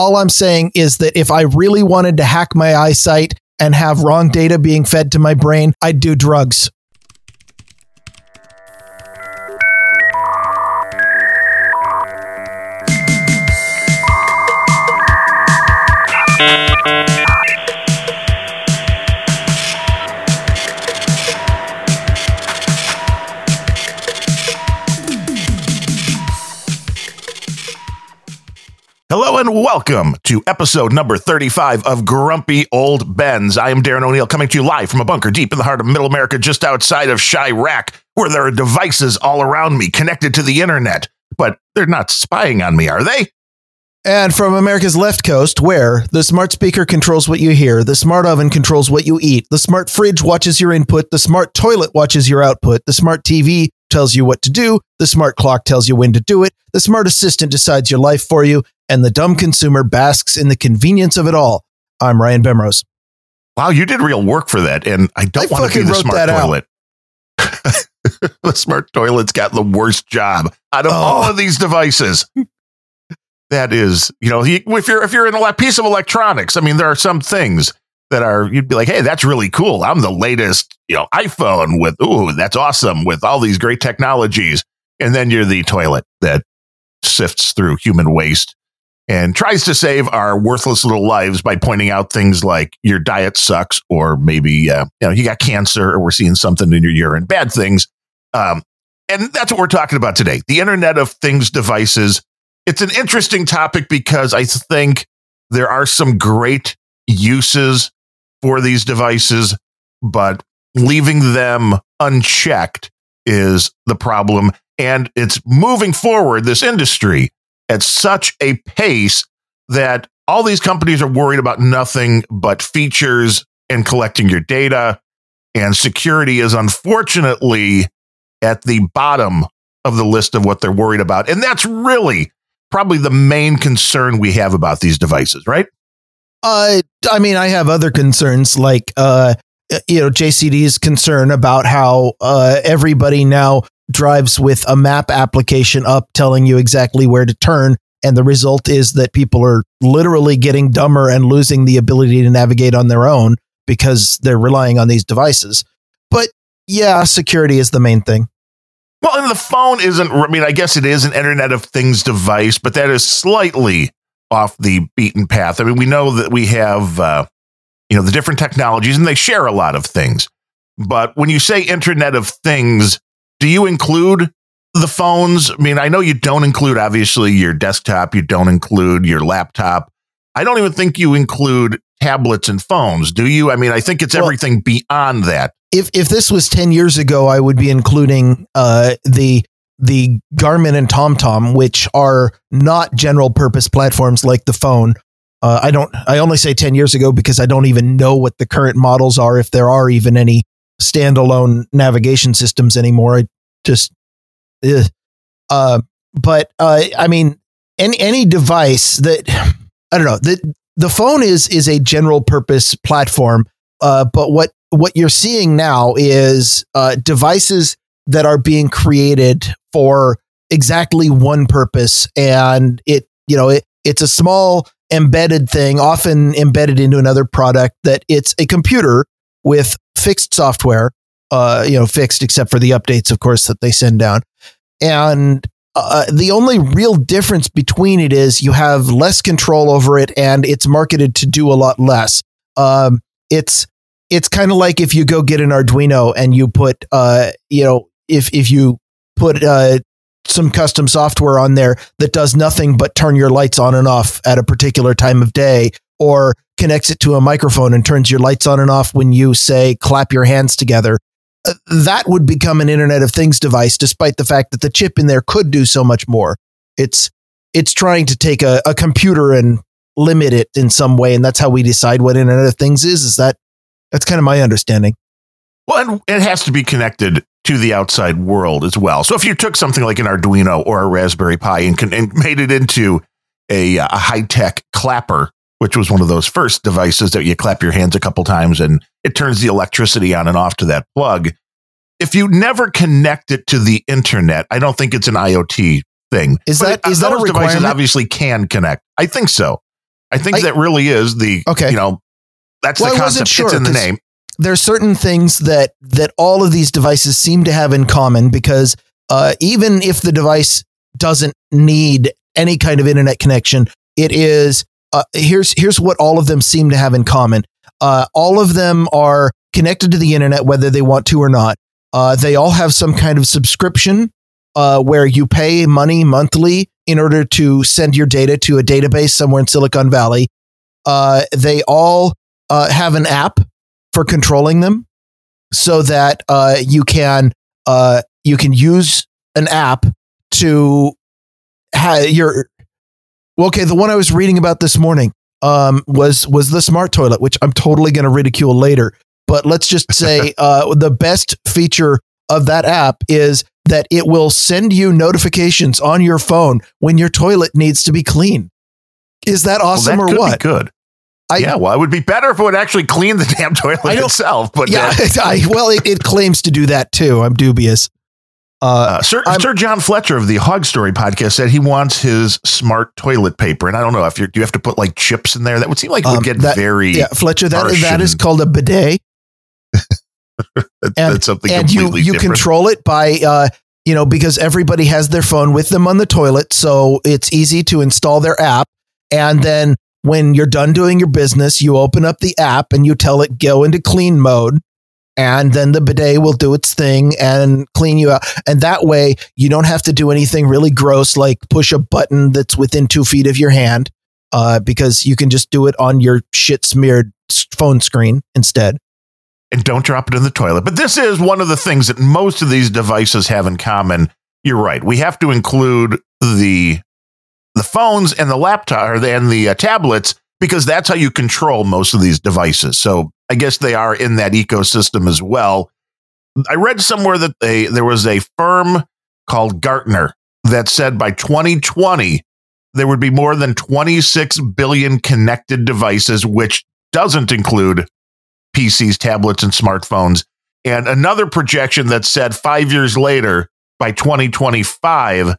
All I'm saying is that if I really wanted to hack my eyesight and have wrong data being fed to my brain, I'd do drugs. Hello and welcome to episode number 35 of Grumpy Old Bens. I am Darren O'Neill coming to you live from a bunker deep in the heart of middle America, just outside of Chiraq, where there are devices all around me connected to the internet. But they're not spying on me, are they? And from America's left coast, where the smart speaker controls what you hear, the smart oven controls what you eat, the smart fridge watches your input, the smart toilet watches your output, the smart TV tells you what to do, the smart clock tells you when to do it, the smart assistant decides your life for you, and the dumb consumer basks in the convenience of it all. I'm Ryan Bemrose. Wow, you did real work for that. And I don't I want to be the smart toilet. the smart toilet's got the worst job out of Oh. all of these devices. that is, you know, if you're if you're in a piece of electronics, I mean, there are some things that are you'd be like, hey, that's really cool. I'm the latest, you know, iPhone with ooh, that's awesome with all these great technologies. And then you're the toilet that sifts through human waste and tries to save our worthless little lives by pointing out things like your diet sucks, or maybe uh, you know you got cancer, or we're seeing something in your urine, bad things. Um, and that's what we're talking about today: the Internet of Things devices. It's an interesting topic because I think there are some great uses for these devices, but leaving them unchecked is the problem. And it's moving forward, this industry, at such a pace that all these companies are worried about nothing but features and collecting your data. And security is unfortunately at the bottom of the list of what they're worried about. And that's really probably the main concern we have about these devices, right? Uh, I mean, I have other concerns like, uh, you know, JCD's concern about how uh, everybody now drives with a map application up telling you exactly where to turn. And the result is that people are literally getting dumber and losing the ability to navigate on their own because they're relying on these devices. But yeah, security is the main thing. Well, and the phone isn't, I mean, I guess it is an Internet of Things device, but that is slightly off the beaten path. I mean, we know that we have, uh, you know, the different technologies and they share a lot of things. But when you say Internet of Things, do you include the phones? I mean, I know you don't include, obviously, your desktop, you don't include your laptop. I don't even think you include tablets and phones, do you? I mean, I think it's Well- everything beyond that. if if this was 10 years ago i would be including uh the the garmin and tomtom which are not general purpose platforms like the phone uh, i don't i only say 10 years ago because i don't even know what the current models are if there are even any standalone navigation systems anymore i just uh but uh i mean any any device that i don't know the the phone is is a general purpose platform uh but what what you're seeing now is uh, devices that are being created for exactly one purpose, and it you know it it's a small embedded thing, often embedded into another product. That it's a computer with fixed software, uh, you know, fixed except for the updates, of course, that they send down, and uh, the only real difference between it is you have less control over it, and it's marketed to do a lot less. Um, it's it's kind of like if you go get an Arduino and you put, uh, you know, if if you put uh, some custom software on there that does nothing but turn your lights on and off at a particular time of day, or connects it to a microphone and turns your lights on and off when you say clap your hands together. uh, That would become an Internet of Things device, despite the fact that the chip in there could do so much more. It's it's trying to take a, a computer and limit it in some way, and that's how we decide what Internet of Things is. Is that that's kind of my understanding. Well, it has to be connected to the outside world as well. So if you took something like an Arduino or a Raspberry Pi and, and made it into a, a high tech clapper, which was one of those first devices that you clap your hands a couple times and it turns the electricity on and off to that plug. If you never connect it to the internet, I don't think it's an IoT thing. Is But that is that a devices obviously can connect. I think so. I think I- that really is the Okay. You know, that's Well, the concept. sure, it's in the name. there's certain things that that all of these devices seem to have in common because uh, even if the device doesn't need any kind of internet connection, it is uh, here's here's what all of them seem to have in common. Uh, all of them are connected to the internet whether they want to or not. Uh, they all have some kind of subscription uh, where you pay money monthly in order to send your data to a database somewhere in Silicon Valley. Uh, they all have an app for controlling them so that you can you can use an app to have your well, okay the one i was reading about this morning um, was was the smart toilet which i'm totally going to ridicule later but let's just say uh, the best feature of that app is that it will send you notifications on your phone when your toilet needs to be clean is that Well, awesome that or what Be good. I- yeah, well, it would be better if it would actually clean the damn toilet itself. But yeah uh, I, well it, it claims to do that too i'm dubious uh, Uh, Sir, Sir John Fletcher of the Hog Story podcast said he wants his smart toilet paper, and I don't know if you do you have to put like chips in there. That would seem like it would Um, get that- very. Yeah, Fletcher, that that is and- called a bidet, that- and- that's something and you you different. control it by uh, you know because everybody has their phone with them on the toilet, so it's easy to install their app, and then when you're done doing your business, you open up the app and you tell it go into clean mode. And then the bidet will do its thing and clean you out. And that way, you don't have to do anything really gross like push a button that's within two feet of your hand, uh, because you can just do it on your shit smeared phone screen instead. and don't drop it in the toilet. But this is one of the things that most of these devices have in common. You're right. We have to include the the phones and the laptop and the uh, tablets because that's how you control most of these devices. So I guess they are in that ecosystem as well. I read somewhere that they there was a firm called Gartner that said by 2020 there would be more than 26 billion connected devices, which doesn't include PCs, tablets, and smartphones. And another projection that said five years later, by 2025,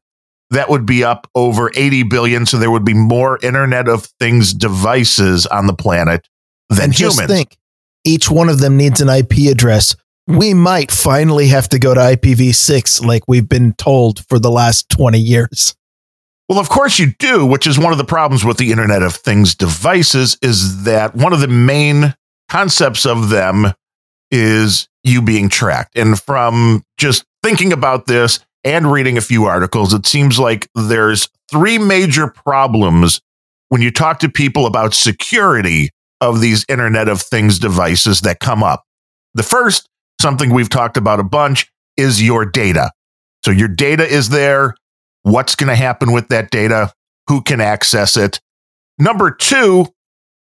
that would be up over 80 billion. So there would be more Internet of Things devices on the planet than and humans. just think, each one of them needs an IP address. We might finally have to go to IPv6 like we've been told for the last 20 years. Well, of course you do, which is one of the problems with the Internet of Things devices is that one of the main concepts of them is you being tracked. And from just thinking about this and reading a few articles, it seems like there's three major problems when you talk to people about security of these Internet of Things devices that come up. The first, something we've talked about a bunch, is your data. So your data is there what's going to happen with that data, who can access it. Number two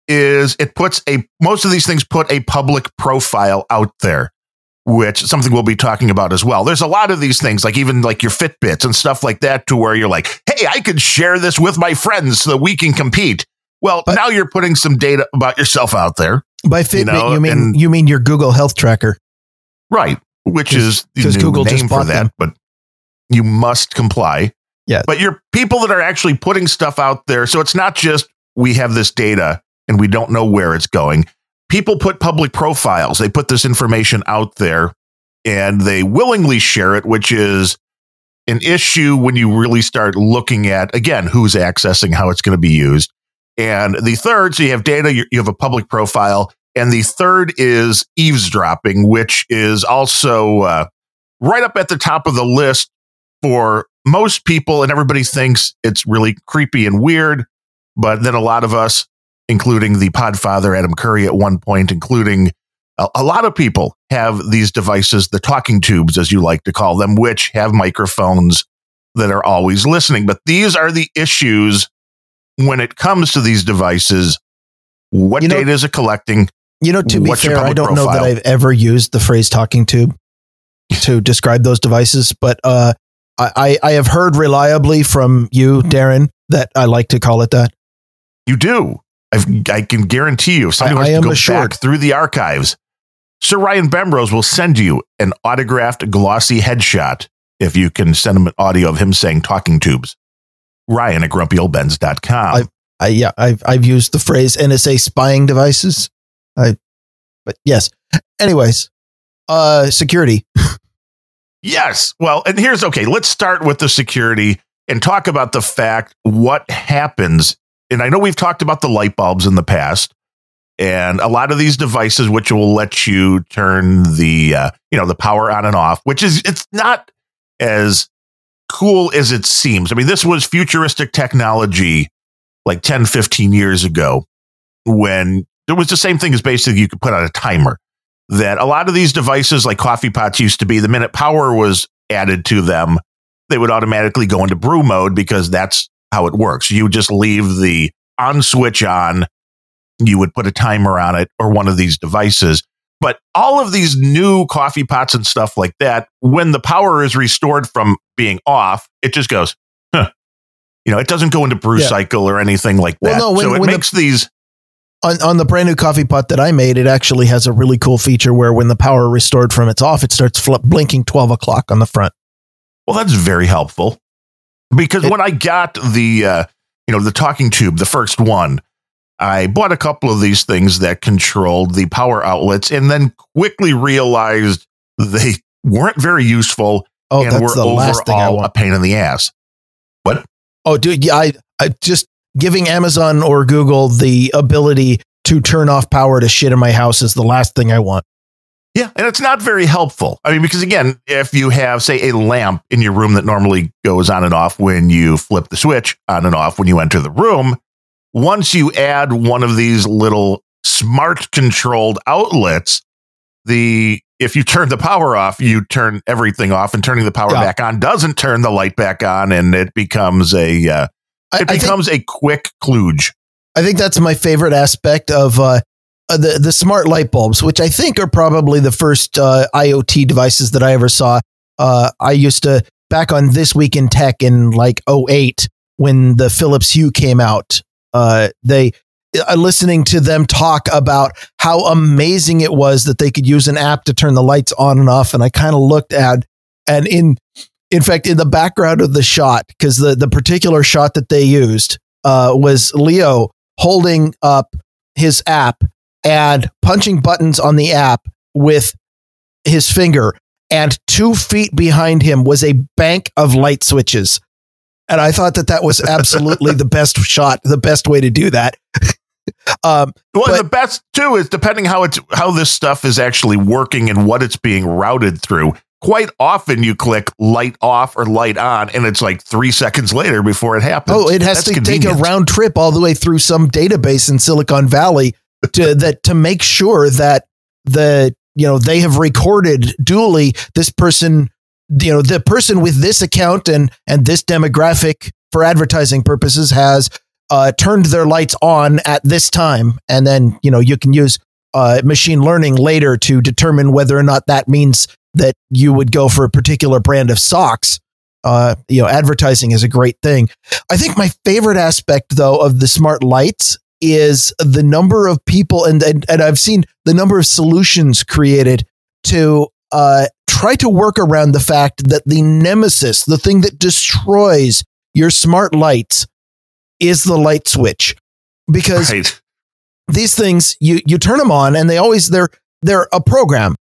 is it puts a, most of these things put a public profile out there, which something we'll be talking about as well. There's a lot of these things, like even like your Fitbits and stuff like that, to where you're like, hey, I could share this with my friends so that we can compete. Well, But- now you're putting some data about yourself out there. By Fitbit, you, know, mean and- you mean your Google Health Tracker? Right. Which is the 'cause new Google just name for that, them. but you must comply. Yeah. But you're people that are actually putting stuff out there. So it's not just we have this data and we don't know where it's going. People put public profiles. They put this information out there and they willingly share it, which is an issue when you really start looking at, again, who's accessing, how it's going to be used. And the third, so you have data, you have a public profile. And the third is eavesdropping, which is also uh, right up at the top of the list for most people. And everybody thinks it's really creepy and weird. But then a lot of us, including the podfather Adam Curry at one point, including a, a lot of people, have these devices, the talking tubes, as you like to call them, which have microphones that are always listening. But these are the issues when it comes to these devices. What You know- data is it collecting? You know, to be What's fair, I don't know that? I've ever used the phrase talking tube to describe those devices, but uh, I, I have heard reliably from you, Darren, that I like to call it that. You do. I've, I can guarantee you, if somebody I- wants I to go assured. back through the archives, Sir Ryan Bemrose will send you an autographed glossy headshot if you can send him an audio of him saying talking tubes. Ryan at grumpyoldbens.com. I've- I, yeah, I've I've used the phrase NSA spying devices. I, but yes. Anyways, uh, security. yes. Well, and here's okay. Let's start with the security and talk about the fact what happens. And I know we've talked about the light bulbs in the past, and a lot of these devices, which will let you turn the uh, you know the power on and off, which is it's not as cool as it seems. I mean, this was futuristic technology like 10, 15 years ago when there was the same thing as basically you could put on a timer. That a lot of these devices, like coffee pots, used to be the minute power was added to them, they would automatically go into brew mode because that's how it works. You just leave the on switch on, you would put a timer on it or one of these devices. But all of these new coffee pots and stuff like that, when the power is restored from being off, it just goes, huh. You know, it doesn't go into brew yeah. cycle or anything like that. Well, no, when, so it makes the, these on, on the brand new coffee pot that I made, it actually has a really cool feature where when the power restored from its off, it starts flip, blinking 12 o'clock on the front. Well, that's very helpful because it, when I got the, uh, you know, the talking tube, the first one, I bought a couple of these things that controlled the power outlets and then quickly realized they weren't very useful oh, and were overall a pain in the ass. What? Oh, dude, yeah, I, I just giving Amazon or Google the ability to turn off power to shit in my house is the last thing I want. Yeah, and it's not very helpful. I mean, because again, if you have, say, a lamp in your room that normally goes on and off when you flip the switch on and off when you enter the room, once you add one of these little smart controlled outlets, the if you turn the power off, you turn everything off, and turning the power yeah. back on doesn't turn the light back on, and it becomes a uh, it I, becomes think, a quick kludge. I think that's my favorite aspect of uh, uh, the the smart light bulbs, which I think are probably the first uh, IoT devices that I ever saw. Uh, I used to back on this week in tech in like 08 when the Philips Hue came out. Uh, they uh, listening to them talk about how amazing it was that they could use an app to turn the lights on and off. And I kind of looked at, and in, in fact, in the background of the shot, because the, the particular shot that they used was Leo holding up his app and punching buttons on the app with his finger. And two feet behind him was a bank of light switches. And I thought that that was absolutely the best shot, the best way to do that. um, well, but, the best too is depending how it's how this stuff is actually working and what it's being routed through. Quite often, you click light off or light on, and it's like three seconds later before it happens. Oh, it has That's to convenient. take a round trip all the way through some database in Silicon Valley to that to make sure that the you know they have recorded duly this person you know the person with this account and and this demographic for advertising purposes has uh, turned their lights on at this time. And then you know you can use uh, machine learning later to determine whether or not that means that you would go for a particular brand of socks. Uh, you know advertising is a great thing. I think my favorite aspect though of the smart lights is the number of people and and, and i've seen the number of solutions created to uh, try to work around the fact that the nemesis, the thing that destroys your smart lights, is the light switch. Because right. these things, you you turn them on, and they always they're they're a program,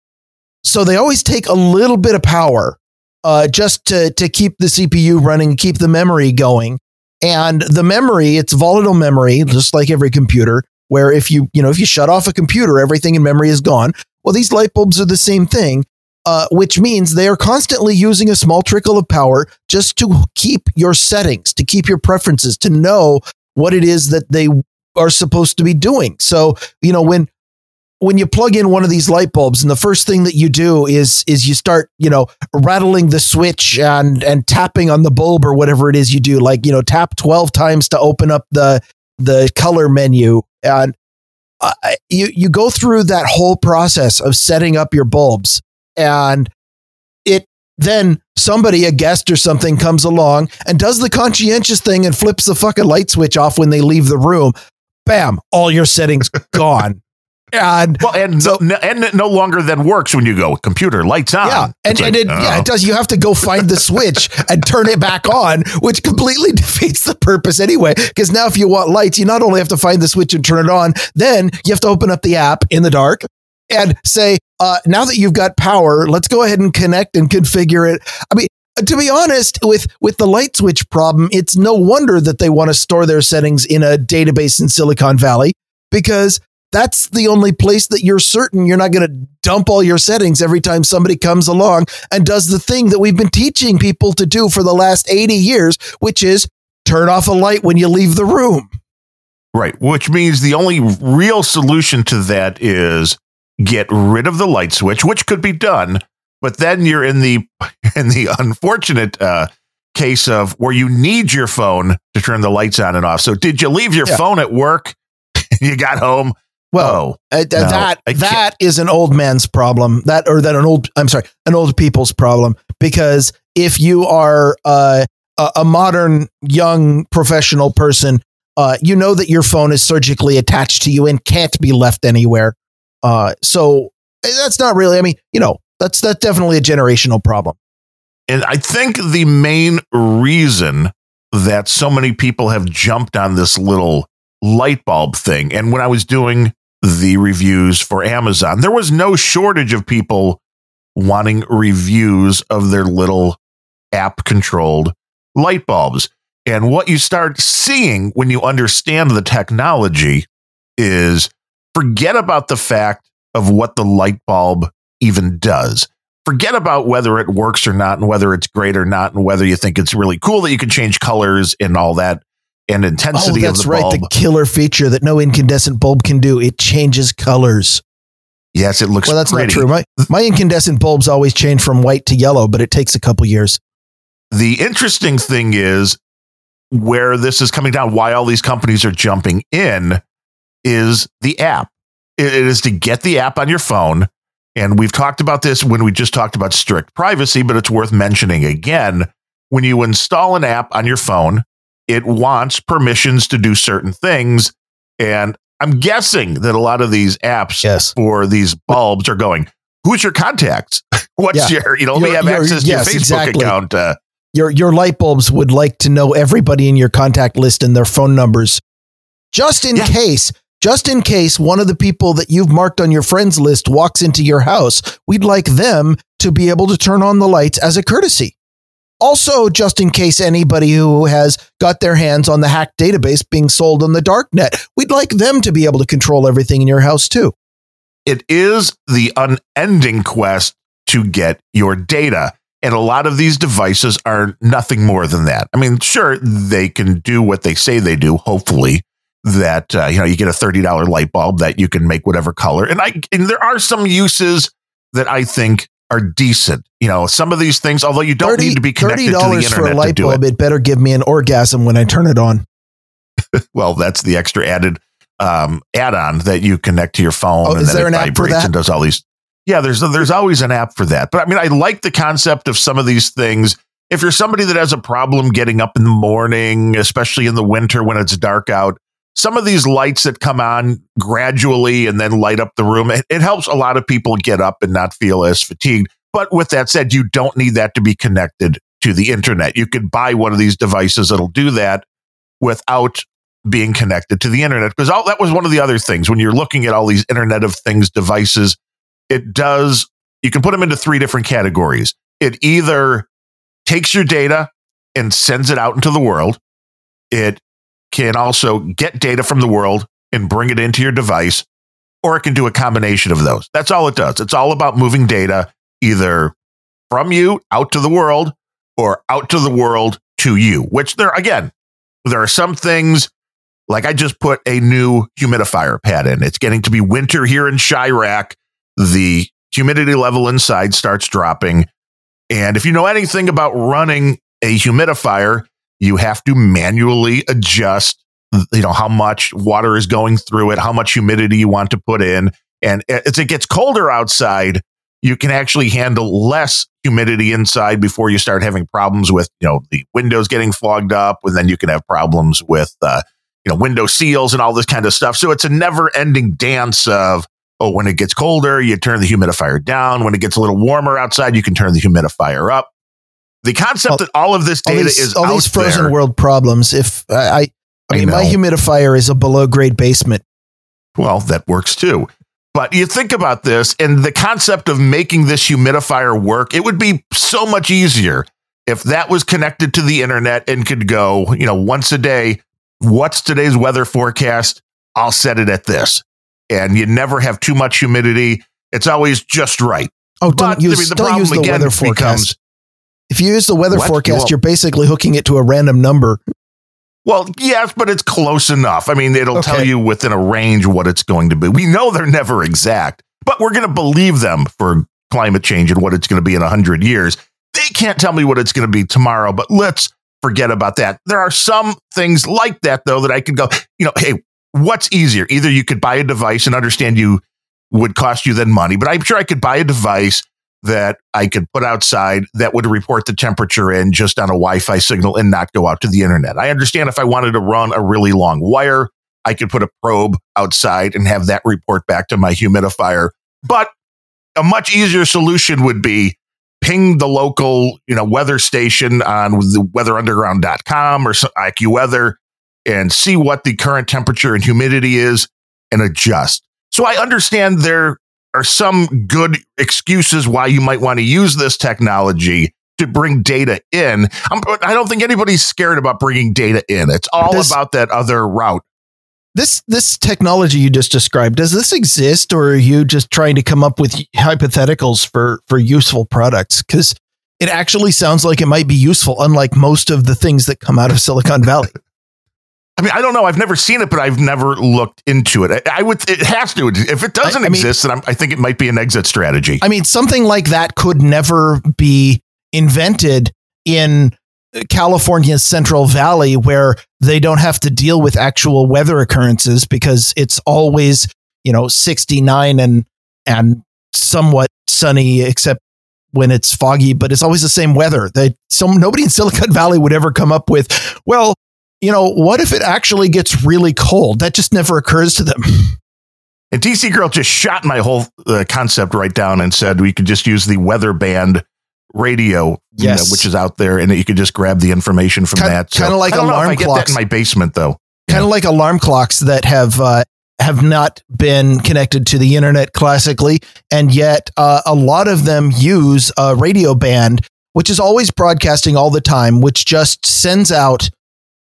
so they always take a little bit of power uh, just to to keep the CPU running, keep the memory going. And the memory, it's volatile memory, just like every computer. Where if you you know if you shut off a computer, everything in memory is gone. Well, these light bulbs are the same thing uh, which means they are constantly using a small trickle of power just to keep your settings, to keep your preferences, to know what it is that they are supposed to be doing. So, you know, when when you plug in one of these light bulbs and the first thing that you do is is you start you know rattling the switch and and tapping on the bulb or whatever it is you do like you know tap 12 times to open up the the color menu and uh, you you go through that whole process of setting up your bulbs and it then somebody, a guest or something, comes along and does the conscientious thing and flips the fucking light switch off when they leave the room. Bam, all your settings gone. And well, and so, no, and it no longer then works when you go computer lights on. Yeah, and, like, and it, oh. yeah, it does. You have to go find the switch and turn it back on, which completely defeats the purpose anyway. Because now, if you want lights, you not only have to find the switch and turn it on, then you have to open up the app in the dark and say, uh, now that you've got power, let's go ahead and connect and configure it. I mean, to be honest, with with the light switch problem, it's no wonder that they want to store their settings in a database in Silicon Valley because that's the only place that you're certain you're not going to dump all your settings every time somebody comes along and does the thing that we've been teaching people to do for the last 80 years, which is turn off a light when you leave the room. Right, which means the only real solution to that is get rid of the light switch, which could be done, but then you're in the in the unfortunate uh, case of where you need your phone to turn the lights on and off. So did you leave your yeah. phone at work? you got home well, uh, no, that that is an old man's problem. That or that an old I'm sorry, an old people's problem because if you are uh, a, a modern young professional person, uh, you know that your phone is surgically attached to you and can't be left anywhere. Uh, so eh, that's not really. I mean, you know, that's that's definitely a generational problem. And I think the main reason that so many people have jumped on this little light bulb thing, and when I was doing the reviews for Amazon. There was no shortage of people wanting reviews of their little app controlled light bulbs. And what you start seeing when you understand the technology is forget about the fact of what the light bulb even does. Forget about whether it works or not and whether it's great or not and whether you think it's really cool that you can change colors and all that and intensity oh, that's right, bulb. The killer feature that no incandescent bulb can do. It changes colors. Yes, it looks Well, that's pretty. not true. My my incandescent bulbs always change from white to yellow, but it takes a couple years. The interesting thing is where this is coming down, why all these companies are jumping in is the app. it is to get the app on your phone. And we've talked about this when we just talked about strict privacy, but it's worth mentioning again. When you install an app on your phone, it wants permissions to do certain things. And I'm guessing that a lot of these apps yes. for these bulbs are going, who's your contacts? What's yeah. your, you know, we have access to yes, your Facebook exactly. account. Uh, your, your light bulbs would like to know everybody in your contact list and their phone numbers just in yeah. case just in case one of the people that you've marked on your friends list walks into your house, we'd like them to be able to turn on the lights as a courtesy. Also, just in case anybody who has got their hands on the hacked database being sold on the darknet, we'd like them to be able to control everything in your house too. It is the unending quest to get your data. And a lot of these devices are nothing more than that. I mean, sure, they can do what they say they do, hopefully, that uh, you know you get a $30 light bulb that you can make whatever color and i and there are some uses that i think are decent. You know, some of these things, although you don't 30, need to be connected to the internet for a light bulb, it. it better give me an orgasm when I turn it on. well, that's the extra added um, add-on that you connect to your phone, oh, and then it vibrates and does all these. Yeah, there's there's always an app for that. But I mean, I like the concept of some of these things. If you're somebody that has a problem getting up in the morning, especially in the winter when it's dark out, some of these lights that come on gradually and then light up the room, it, it, helps a lot of people get up and not feel as fatigued. But with that said, you don't need that to be connected to the internet. You could buy one of these devices that'll do that without being connected to the internet. Because all that was one of the other things when you're looking at all these Internet of Things devices, it does, you can put them into three different categories. It either takes your data and sends it out into the world. It can also get data from the world and bring it into your device, or it can do a combination of those. That's all it does. It's all about moving data either from you out to the world or out to the world to you, which there, again, there are some things like I just put a new humidifier pad in. It's getting to be winter here in Chiraq. The humidity level inside starts dropping. And if you know anything about running a humidifier, you have to manually adjust you know how much water is going through it how much humidity you want to put in and as it gets colder outside you can actually handle less humidity inside before you start having problems with you know the windows getting fogged up and then you can have problems with uh, you know window seals and all this kind of stuff so it's a never ending dance of oh, when it gets colder, you turn the humidifier down. When it gets a little warmer outside, you can turn the humidifier up. The concept Well, that all of this all data these, is all these frozen there, world problems. If I, I, I I mean, my humidifier is a below grade basement. well, that works too. But you think about this and the concept of making this humidifier work, it would be so much easier if that was connected to the internet and could go, you know, once a day, what's today's weather forecast? I'll set it at this. And you never have too much humidity. It's always just right. Oh, don't I use, mean, the don't use problem the again weather forecast. becomes- if you use the weather What? forecast, you're basically hooking it to a random number. Well, yes, but it's close enough. I mean, it'll tell you within a range what it's going to be. We know they're never exact, but we're going to believe them for climate change and what it's going to be in 100 years. They can't tell me what it's going to be tomorrow, but let's forget about that. There are some things like that, though, that I could go, you know, hey, what's easier? Either you could buy a device and understand you would cost you then money, but I'm sure I could buy a device that I could put outside that would report the temperature in just on a Wi Fi signal and not go out to the internet. I understand if I wanted to run a really long wire, I could put a probe outside and have that report back to my humidifier. But a much easier solution would be ping the local, you know, weather station on the weatherunderground.com or AccuWeather and see what the current temperature and humidity is and adjust. So I understand there are some good excuses why you might want to use this technology to bring data in. I'm, I don't think anybody's scared about bringing data in. It's all about that other route. This this technology you just described does this exist, or are you just trying to come up with hypotheticals for for useful products? Because it actually sounds like it might be useful, unlike most of the things that come out of Silicon Valley. I mean, I don't know. I've never seen it, but I've never looked into it. I, I would. It has to. If it doesn't I- I mean- exist, then I'm, I think it might be an exit strategy. I mean, something like that could never be invented in California's Central Valley, where they don't have to deal with actual weather occurrences because it's always, you know, 69 and and somewhat sunny, except when it's foggy, but it's always the same weather. They some nobody in Silicon Valley would ever come up with, well, you know, what if it actually gets really cold? That just never occurs to them. And DC Girl just shot my whole uh, concept right down and said we could just use the weather band radio, you know, Yes. which is out there, and that you could just grab the information from Ki- that. like I don't know if alarm clocks. in my basement though. kind of like alarm clocks that have uh, have not been connected to the internet classically, and yet uh, a lot of them use a radio band, which is always broadcasting all the time, which just sends out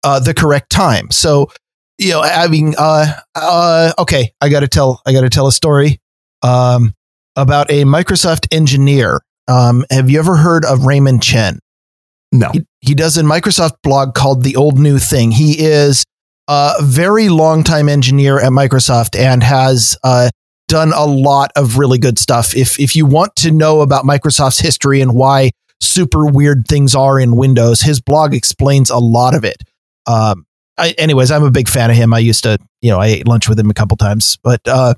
uh, the correct time. So, you know, I mean, uh, uh, okay, I got to tell, I got to tell a story um, about a Microsoft engineer. Um, have you ever heard of Raymond Chen? No, he, he does a Microsoft blog called The Old New Thing. He is a very long time engineer at Microsoft and has uh, done a lot of really good stuff. If if you want to know about Microsoft's history and why super weird things are in Windows, his blog explains a lot of it. Um, I, anyways, I'm a big fan of him. I used to, you know, I ate lunch with him a couple times, but uh,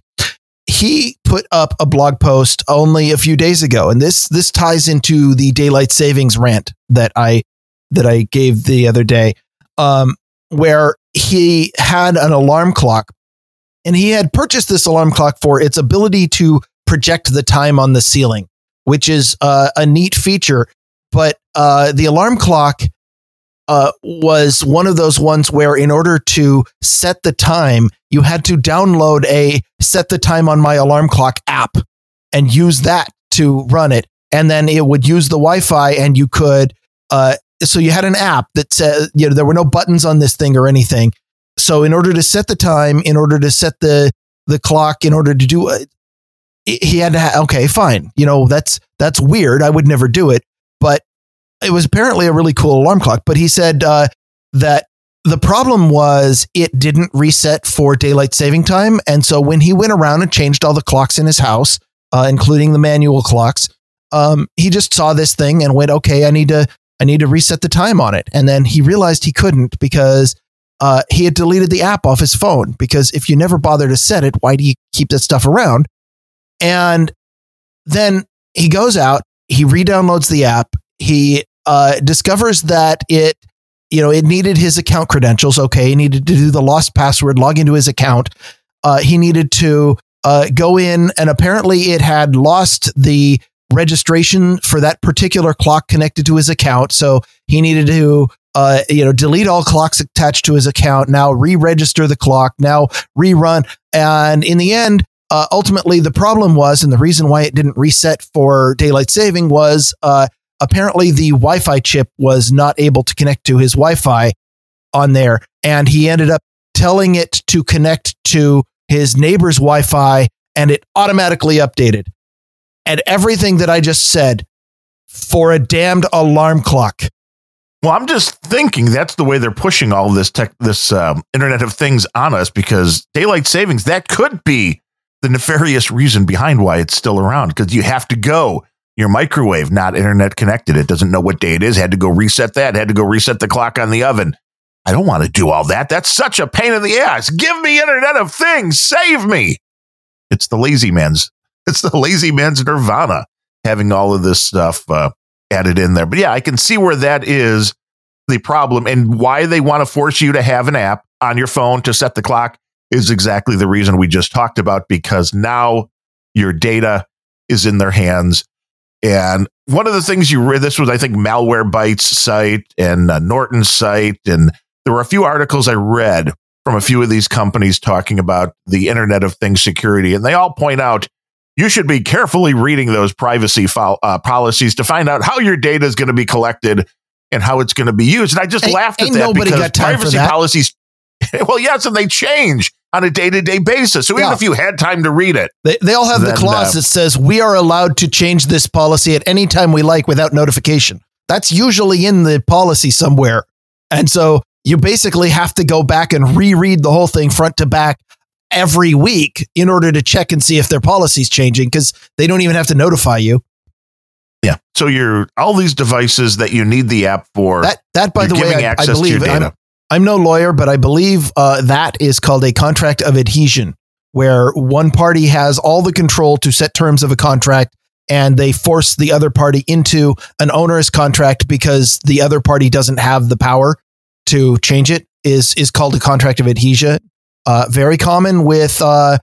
he put up a blog post only a few days ago, and this this ties into the daylight savings rant that I that I gave the other day, um, where he had an alarm clock, and he had purchased this alarm clock for its ability to project the time on the ceiling, which is uh, a neat feature. But uh, the alarm clock uh, was one of those ones where, in order to set the time, you had to download a set the time on my alarm clock app and use that to run it. And then it would use the Wi Fi, and you could, uh, so you had an app that said, you know, there were no buttons on this thing or anything. So, in order to set the time, in order to set the, the clock, in order to do it, he had to, ha- okay, fine. You know, that's, that's weird. I would never do it. It was apparently a really cool alarm clock. But he said uh, that the problem was it didn't reset for daylight saving time. And so when he went around and changed all the clocks in his house, uh, including the manual clocks, um, he just saw this thing and went, okay, I need to, I need to reset the time on it. And then he realized he couldn't because uh, he had deleted the app off his phone. Because if you never bother to set it, why do you keep that stuff around? And then he goes out, he re-downloads the app, he uh, discovers that it, you know, it needed his account credentials. Okay, he needed to do the lost password, log into his account. Uh, he needed to uh, go in, and apparently it had lost the registration for that particular clock connected to his account. So he needed to, uh, you know, delete all clocks attached to his account. Now re-register the clock. Now rerun, and in the end, uh, ultimately the problem was, and the reason why it didn't reset for daylight saving was uh, apparently the Wi-Fi chip was not able to connect to his Wi-Fi on there, and he ended up telling it to connect to his neighbor's Wi Fi and it automatically updated. And everything that I just said for a damned alarm clock. Well, I'm just thinking that's the way they're pushing all this tech, this um, Internet of Things on us because daylight savings that could be the nefarious reason behind why it's still around because you have to go your microwave not internet connected. It doesn't know what day it is. Had to go reset that. Had to go reset the clock on the oven. I don't want to do all that. That's such a pain in the ass. Give me Internet of Things. Save me. It's the lazy man's. It's the lazy man's nirvana having all of this stuff uh, added in there. But yeah, I can see where that is the problem and why they want to force you to have an app on your phone to set the clock is exactly the reason we just talked about because now your data is in their hands. And one of the things you read, this was, I think, Malware Malwarebytes site and uh, Norton's site and there were a few articles I read from a few of these companies talking about the Internet of Things security, and they all point out you should be carefully reading those privacy fo- uh, policies to find out how your data is going to be collected and how it's going to be used. And I just Ain't- laughed at that nobody because got time for privacy policies. well, yes, and they change on a day to day basis. So even Yeah. if you had time to read it, They, they all have Then, the clause uh, that says we are allowed to change this policy at any time we like without notification. That's usually in the policy somewhere. And so you basically have to go back and reread the whole thing front to back every week in order to check and see if their policy's changing because they don't even have to notify you. yeah. So you're all these devices that you need the app for. That that by the way, giving I, I access to believe your I'm, data. I'm no lawyer, but I believe uh, that is called a contract of adhesion, where one party has all the control to set terms of a contract and they force the other party into an onerous contract because the other party doesn't have the power to change it is is called a contract of adhesion. Uh, very common with uh,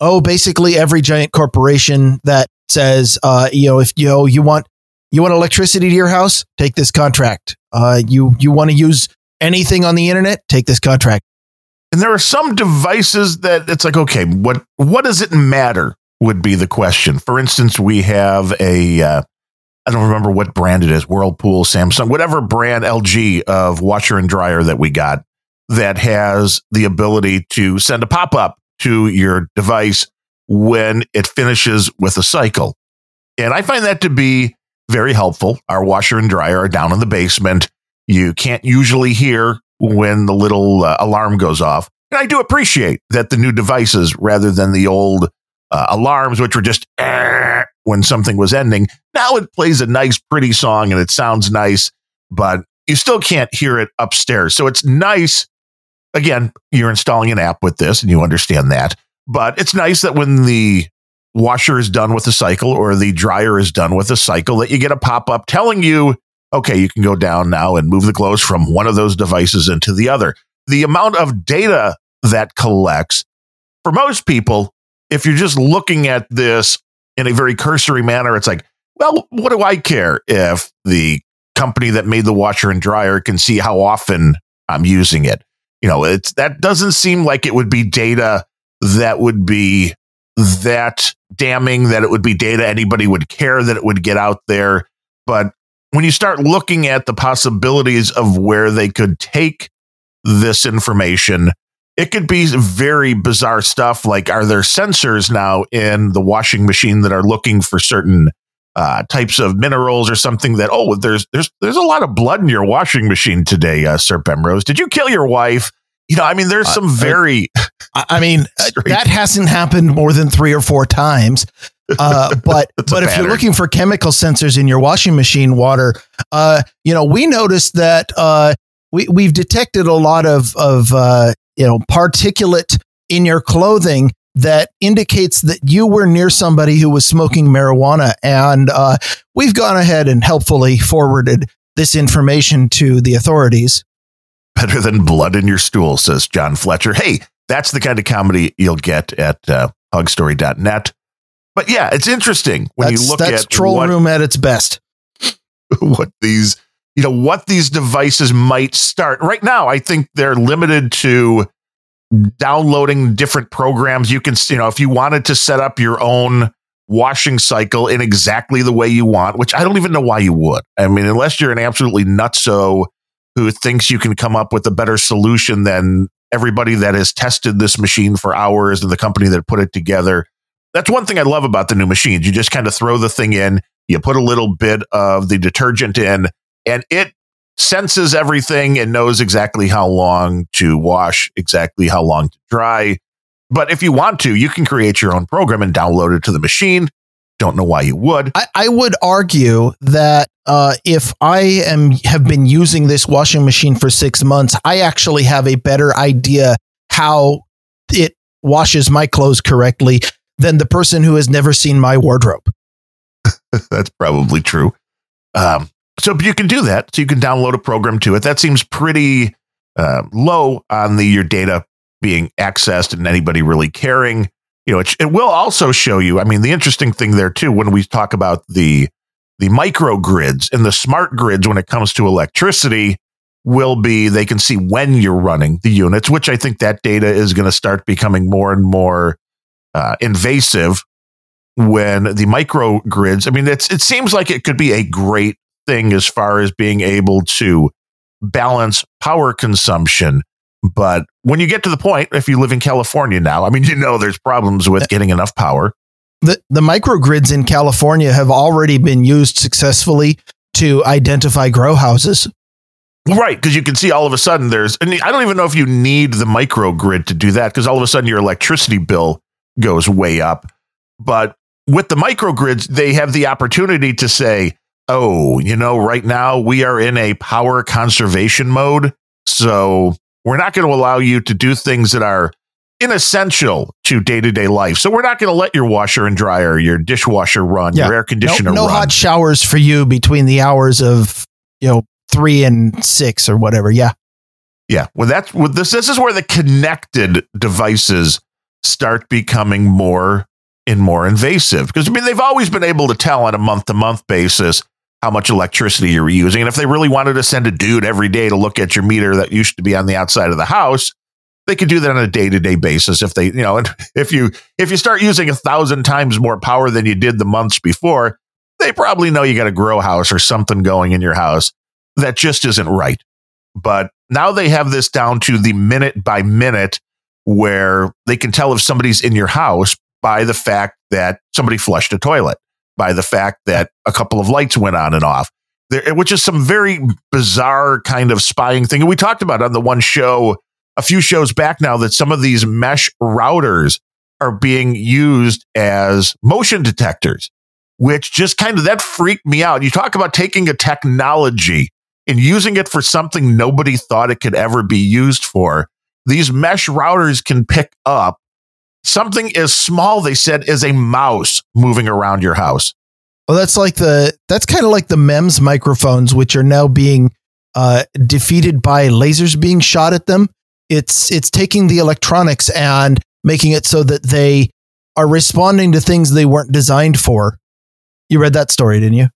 oh basically every giant corporation that says uh, you know if you know, you want you want electricity to your house take this contract. Uh, you you want to use anything on the internet take this contract. And there are some devices that it's like, okay, what what does it matter? Would be the question. For instance, we have a uh, I don't remember what brand it is, Whirlpool, Samsung, whatever brand LG of washer and dryer that we got that has the ability to send a pop up to your device when it finishes with a cycle. And I find that to be very helpful. Our washer and dryer are down in the basement. You can't usually hear when the little uh, alarm goes off. And I do appreciate that the new devices, rather than the old uh, alarms, which were just when something was ending, now it plays a nice, pretty song and it sounds nice, but you still can't hear it upstairs. So it's nice. Again, you're installing an app with this and you understand that. But it's nice that when the washer is done with the cycle or the dryer is done with the cycle, that you get a pop up telling you, okay, you can go down now and move the clothes from one of those devices into the other. The amount of data that collects for most people, if you're just looking at this in a very cursory manner, it's like, well, what do I care if the company that made the washer and dryer can see how often I'm using it? You know, it's that doesn't seem like it would be data that would be that damning that it would be data anybody would care that it would get out there. But when you start looking at the possibilities of where they could take this information, it could be very bizarre stuff. Like, are there sensors now in the washing machine that are looking for certain uh, types of minerals or something that oh there's there's there's a lot of blood in your washing machine today, uh, Sir Bemrose. Did you kill your wife? You know, I mean, there's some uh, very I, mean that hasn't happened more than three or four times. Uh, but but if you're looking for chemical sensors in your washing machine water, uh, you know we noticed that uh, we we've detected a lot of of uh, you know particulate in your clothing that indicates that you were near somebody who was smoking marijuana, and uh, we've gone ahead and helpfully forwarded this information to the authorities. better than blood in your stool, says John Fletcher. Hey, that's the kind of comedy you'll get at uh, hogstory.net. But yeah, it's interesting when that's, you look that's at troll what, room at its best. what these you know what these devices might start. Right now i think they're limited to downloading different programs. You can you know if you wanted to set up your own washing cycle in exactly the way you want which i don't even know why you would. I mean unless you're an absolutely nutso who thinks you can come up with a better solution than everybody that has tested this machine for hours and the company that put it together that's one thing i love about the new machines you just kind of throw the thing in you put a little bit of the detergent in and it senses everything and knows exactly how long to wash, exactly how long to dry. But if you want to, you can create your own program and download it to the machine. Don't know why you would. I, I would argue that uh, if I am have been using this washing machine for six months, I actually have a better idea how it washes my clothes correctly than the person who has never seen my wardrobe. That's probably true. Um, so you can do that. So you can download a program to it. That seems pretty uh, low on the your data being accessed and anybody really caring. You know, it, it will also show you. I mean, the interesting thing there too, when we talk about the the microgrids and the smart grids when it comes to electricity, will be they can see when you're running the units, which I think that data is going to start becoming more and more uh, invasive when the microgrids. I mean, it's it seems like it could be a great thing as far as being able to balance power consumption. But when you get to the point, if you live in California now, I mean, you know, there's problems with getting enough power. The, the microgrids in California have already been used successfully to identify grow houses. Right, because you can see all of a sudden there's, and I don't even know if you need the microgrid to do that, because all of a sudden your electricity bill goes way up. But with the microgrids, they have the opportunity to say, oh, you know, right now we are in a power conservation mode. So we're not going to allow you to do things that are inessential to day to day life. So we're not going to let your washer and dryer, your dishwasher run, yeah. your air conditioner no, no hot showers for you between the hours of, you know, three and six or whatever. Yeah. Yeah. Well, that's well, this. This is where the connected devices start becoming more and more invasive because I mean they've always been able to tell on a month to month basis how much electricity you're using. And if they really wanted to send a dude every day to look at your meter that used to be on the outside of the house, they could do that on a day-to-day basis if they, you know, and if you if you start using a thousand times more power than you did the months before, they probably know you got a grow house or something going in your house that just isn't right. But now they have this down to the minute by minute where they can tell if somebody's in your house by the fact that somebody flushed a toilet by the fact that a couple of lights went on and off, there, which is some very bizarre kind of spying thing. And we talked about on the one show a few shows back now that some of these mesh routers are being used as motion detectors, which just kind of that freaked me out. You talk about taking a technology and using it for something nobody thought it could ever be used for. These mesh routers can pick up something as small, they said, as a mouse moving around your house. Well, that's like the that's kind of like the MEMS microphones, which are now being uh, defeated by lasers being shot at them. It's it's taking the electronics and making it so that they are responding to things they weren't designed for. You read that story, didn't you?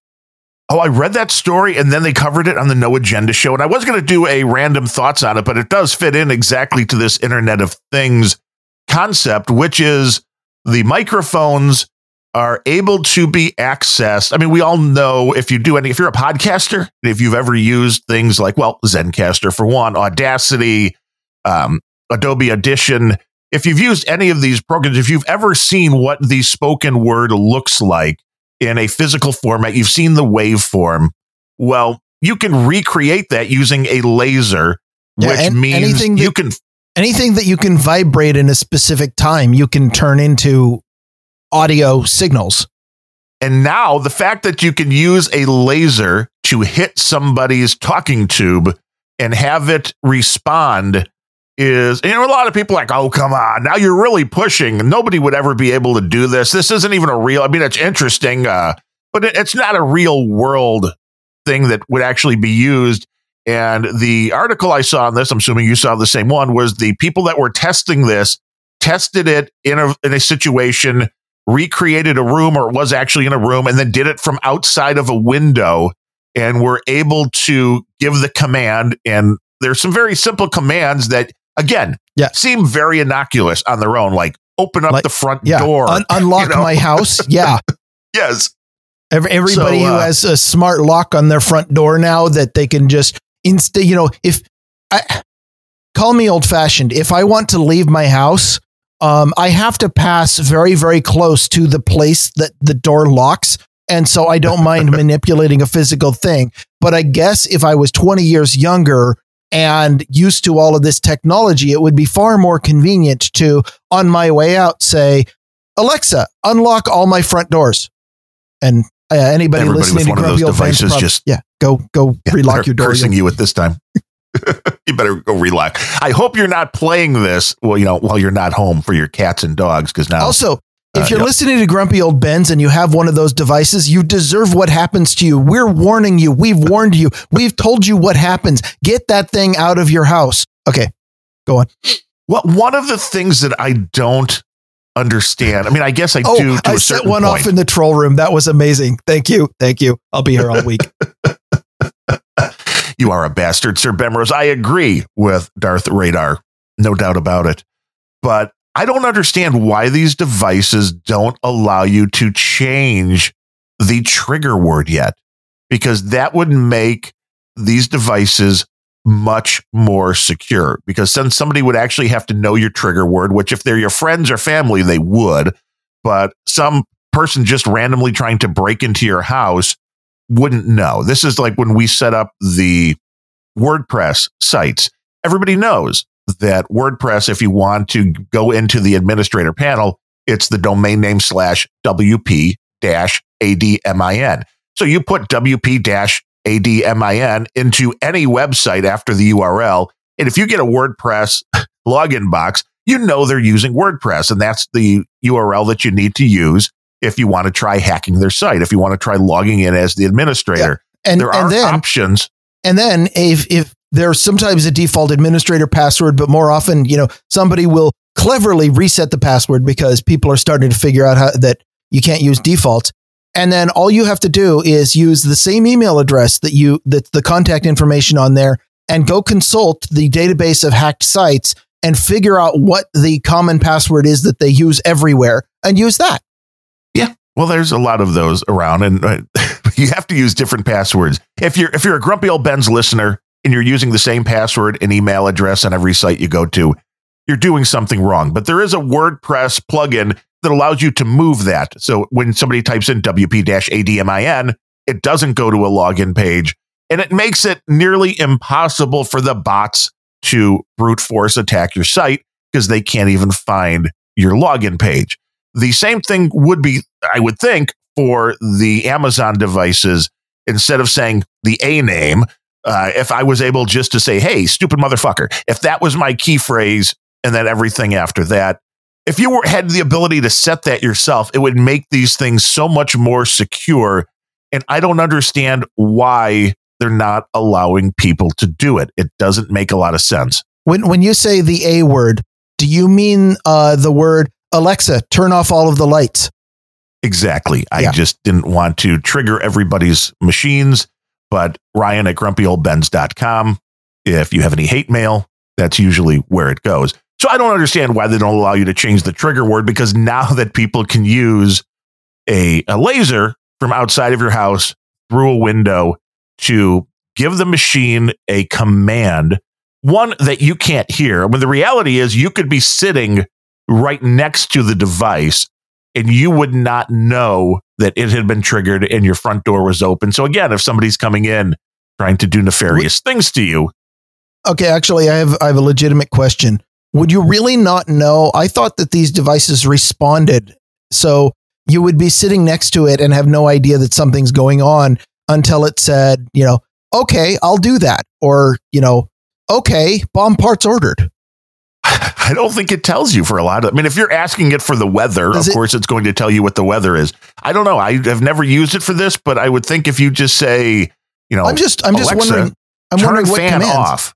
Oh, I read that story and then they covered it on the No Agenda show. And I was going to do a random thoughts on it, but it does fit in exactly to this Internet of Things concept, which is the microphones are able to be accessed. I mean, we all know if you do any, if you're a podcaster, if you've ever used things like, well, Zencastr for one, Audacity, um, Adobe Audition, if you've used any of these programs, if you've ever seen what the spoken word looks like in a physical format, you've seen the waveform. Well, you can recreate that using a laser, yeah, which means you that, can anything that you can vibrate in a specific time, you can turn into audio signals. And now the fact that you can use a laser to hit somebody's talking tube and have it respond is, you know, a lot of people like, oh, come on. Now you're really pushing. Nobody would ever be able to do this. This isn't even a real, I mean, it's interesting, uh, but it, it's not a real world thing that would actually be used and the article I saw on this, I'm assuming you saw the same one, was the people that were testing this tested it in a in a situation, recreated a room or was actually in a room, and then did it from outside of a window, and were able to give the command. And there's some very simple commands that, again, Yeah. seem very innocuous on their own, like open up Like- the front Yeah. door, Un- unlock you know? my house. Yeah. yes, Every, everybody So, who uh, has a smart lock on their front door now that they can just insta, you know, if I call me old fashioned, if I want to leave my house, um, I have to pass very, very close to the place that the door locks. And so I don't mind manipulating a physical thing. But I guess if I was 20 years younger and used to all of this technology, it would be far more convenient to, on my way out, say, Alexa, unlock all my front doors. And uh, anybody Everybody listening to one of Grumpy those Old devices prob- just- yeah, go go Yeah, relock your door. Cursing you at this time. you better go relock. I hope you're not playing this. Well, you know, while you're not home for your cats and dogs, because now Also, if Uh, you're yep. listening to Grumpy Old Bens and you have one of those devices, you deserve what happens to you. We're warning you. We've warned you. We've told you what happens. Get that thing out of your house. Okay. Go on. Well, one of the things that I don't understand. I mean, I guess I Oh, do to I a set one point. off in the troll room. That was amazing. Thank you. Thank you. I'll be here all week. you are a bastard, Sir Bemrose. I agree with Darth Radar, no doubt about it. But I don't understand why these devices don't allow you to change the trigger word yet, because that would make these devices much more secure. Because then somebody would actually have to know your trigger word, which if they're your friends or family, they would. But some person just randomly trying to break into your house wouldn't know. This is like when we set up the WordPress sites. Everybody knows that WordPress, if you want to go into the administrator panel, it's the domain name slash WP dash ADMIN. So you put WP dash ADMIN into any website after the URL. And if you get a WordPress login box, you know they're using WordPress. And that's the URL that you need to use if you want to try hacking their site, if you want to try logging in as the administrator. And there are then options. And then if if there's sometimes a default administrator password, but more often, you know, somebody will cleverly reset the password because people are starting to figure out how that you can't use defaults. And then all you have to do is use the same email address that you that the contact information on there and go consult the database of hacked sites and figure out what the common password is that they use everywhere and use that. Yeah. Well, there's a lot of those around, and uh, you have to use different passwords. If you're if you're a grumpy old Bens listener and you're using the same password and email address on every site you go to, you're doing something wrong. But there is a WordPress plugin that allows you to move that. So when somebody types in WP-ADMIN, it doesn't go to a login page, and it makes it nearly impossible for the bots to brute force attack your site because they can't even find your login page. The same thing would be, I would think, for the Amazon devices. Instead of saying the A name, uh, if I was able just to say, hey, stupid motherfucker, if that was my key phrase and then everything after that, if you were, had the ability to set that yourself, it would make these things so much more secure. And I don't understand why they're not allowing people to do it. It doesn't make a lot of sense. When when you say the A word, do you mean uh, the word Alexa, turn off all of the lights? Exactly. I Yeah. just didn't want to trigger everybody's machines, but Ryan at grumpyoldbens.com. If you have any hate mail, that's usually where it goes. So I don't understand why they don't allow you to change the trigger word because now that people can use a, a laser from outside of your house through a window to give the machine a command, one that you can't hear. When the reality is you could be sitting right next to the device and you would not know that it had been triggered and your front door was open. So again, if somebody's coming in trying to do nefarious things to you, Okay, actually, I have I have a legitimate question. Would you really not know? I thought that these devices responded, so you would be sitting next to it and have no idea that something's going on until it said, you know, okay, I'll do that, or you know, okay, bomb parts ordered. I don't think it tells you for a lot of. I mean, if you're asking it for the weather, Does of it- course it's going to tell you what the weather is. I don't know. I have never used it for this, but I would think if you just say, you know, I'm just I'm just Alexa, wondering. I'm wondering what fan commands. off.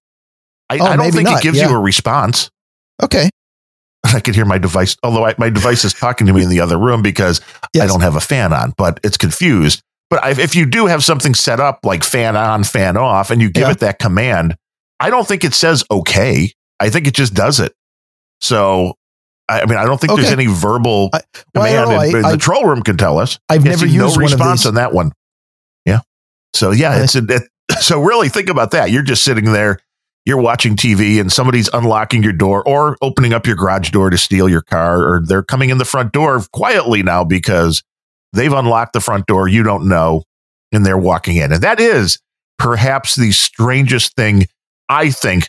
I, Oh, I don't think not, it gives yeah. you a response. Okay, I could hear my device, although I, my device is talking to me in the other room because yes. I don't have a fan on, but it's confused. But if you do have something set up like fan on, fan off, and you give yeah. it that command, I don't think it says okay. I think it just does it. So, I mean, I don't think okay. there's any verbal I, well, command. I, I, the troll room can tell us. I've never used no response on that one. Yeah. So yeah, it's a, it, so really think about that. You're just sitting there, you're watching TV, and somebody's unlocking your door or opening up your garage door to steal your car, or they're coming in the front door quietly now because they've unlocked the front door. You don't know, and they're walking in, and that is perhaps the strangest thing I think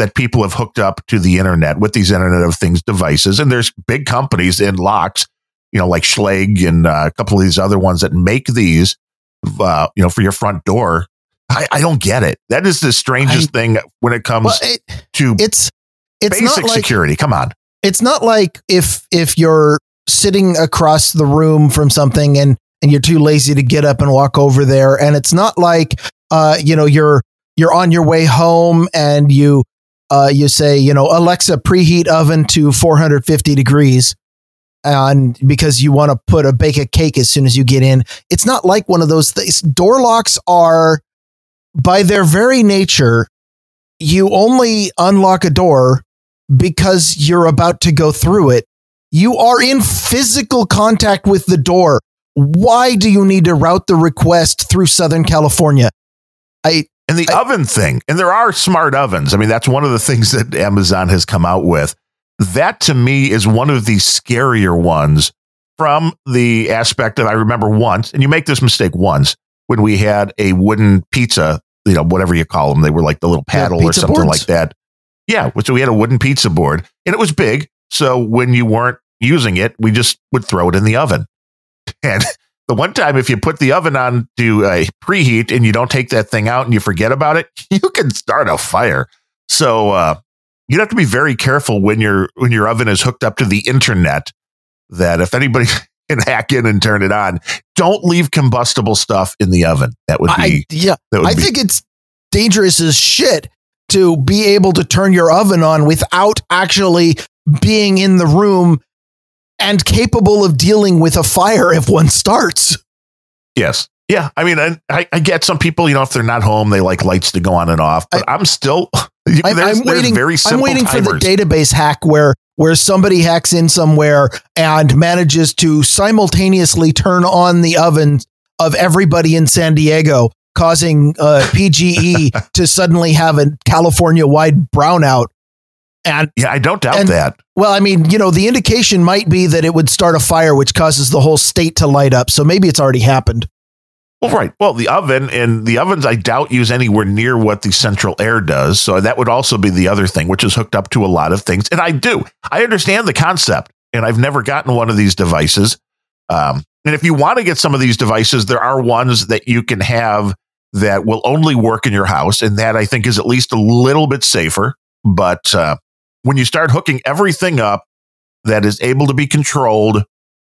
that people have hooked up to the internet with these Internet of Things devices. And there's big companies in locks, you know, like Schlage and uh, a couple of these other ones that make these, uh, you know, for your front door. I, I, don't get it. That is the strangest I, thing when it comes well, it, to it's it's basic like, security. Come on. It's not like if if you're sitting across the room from something and and you're too lazy to get up and walk over there, and it's not like uh you know you're you're on your way home and you uh, you say, you know, Alexa, preheat oven to 450 degrees. And because you want to put a bake a cake as soon as you get in, it's not like one of those things. Door locks are, by their very nature, you only unlock a door because you're about to go through it. You are in physical contact with the door. Why do you need to route the request through Southern California? I and the I, oven thing, and there are smart ovens. I mean, that's one of the things that Amazon has come out with. That to me is one of the scarier ones from the aspect of I remember once, and you make this mistake once when we had a wooden pizza, you know, whatever you call them. They were like the little paddle yeah, or something boards. like that. Yeah. So we had a wooden pizza board and it was big. So when you weren't using it, we just would throw it in the oven. And the one time, if you put the oven on to uh, preheat and you don't take that thing out and you forget about it, you can start a fire. So uh, you have to be very careful when your when your oven is hooked up to the internet. That if anybody can hack in and turn it on, don't leave combustible stuff in the oven. That would be I, yeah. Would I be, think it's dangerous as shit to be able to turn your oven on without actually being in the room and capable of dealing with a fire if one starts. Yes. Yeah. I mean, I, I get some people, you know, if they're not home, they like lights to go on and off, but I, am still, I, am waiting, very I'm waiting timers. for the database hack where, where somebody hacks in somewhere and manages to simultaneously turn on the oven of everybody in San Diego, causing uh, PGE to suddenly have a California wide brownout and yeah, I don't doubt and, that. Well, I mean, you know, the indication might be that it would start a fire, which causes the whole state to light up. So maybe it's already happened. Well, right. Well, the oven and the ovens, I doubt use anywhere near what the central air does. So that would also be the other thing, which is hooked up to a lot of things. And I do, I understand the concept, and I've never gotten one of these devices. Um, and if you want to get some of these devices, there are ones that you can have that will only work in your house, and that I think is at least a little bit safer. But uh, when you start hooking everything up that is able to be controlled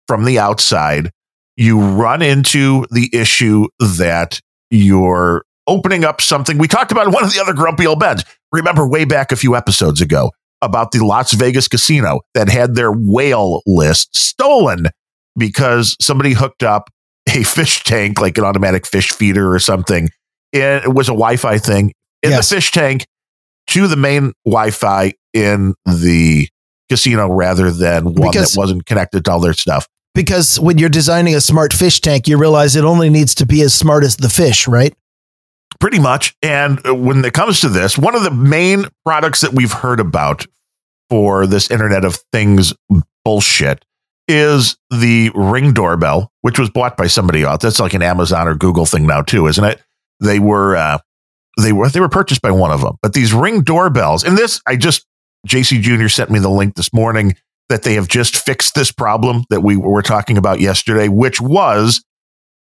from the outside, you run into the issue that you're opening up something. We talked about in one of the other grumpy old Bens. Remember way back a few episodes ago about the Las Vegas casino that had their whale list stolen because somebody hooked up a fish tank, like an automatic fish feeder or something. It was a Wi Fi thing in yes. the fish tank to the main Wi Fi in the casino rather than one because, that wasn't connected to all their stuff. Because when you're designing a smart fish tank, you realize it only needs to be as smart as the fish, right? Pretty much. And when it comes to this, one of the main products that we've heard about for this Internet of Things bullshit is the Ring doorbell, which was bought by somebody else. That's like an Amazon or Google thing now too, isn't it? They were uh, they were they were purchased by one of them. But these Ring doorbells, and this I just JC Jr. sent me the link this morning that they have just fixed this problem that we were talking about yesterday, which was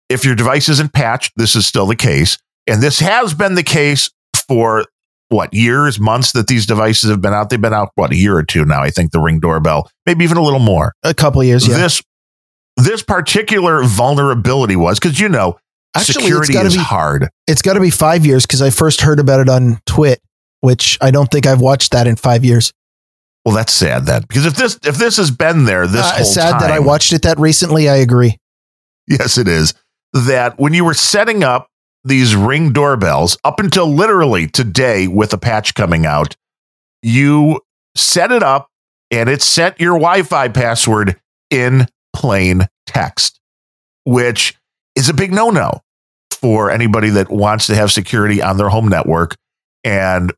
if your device isn't patched, this is still the case. And this has been the case for what years, months that these devices have been out. They've been out, what, a year or two now, I think, the Ring doorbell, maybe even a little more. A couple years, yeah. This, this particular vulnerability was because, you know, Actually, security is be, hard. It's got to be five years because I first heard about it on Twit, which I don't think I've watched that in five years. Well, that's sad then, because if this if this has been there this Uh, whole sad time, that I watched it that recently. I agree. Yes, it is. That when you were setting up these ring doorbells up until literally today with a patch coming out, you set it up and it sent your Wi Fi password in plain text, which is a big no no for anybody that wants to have security on their home network. And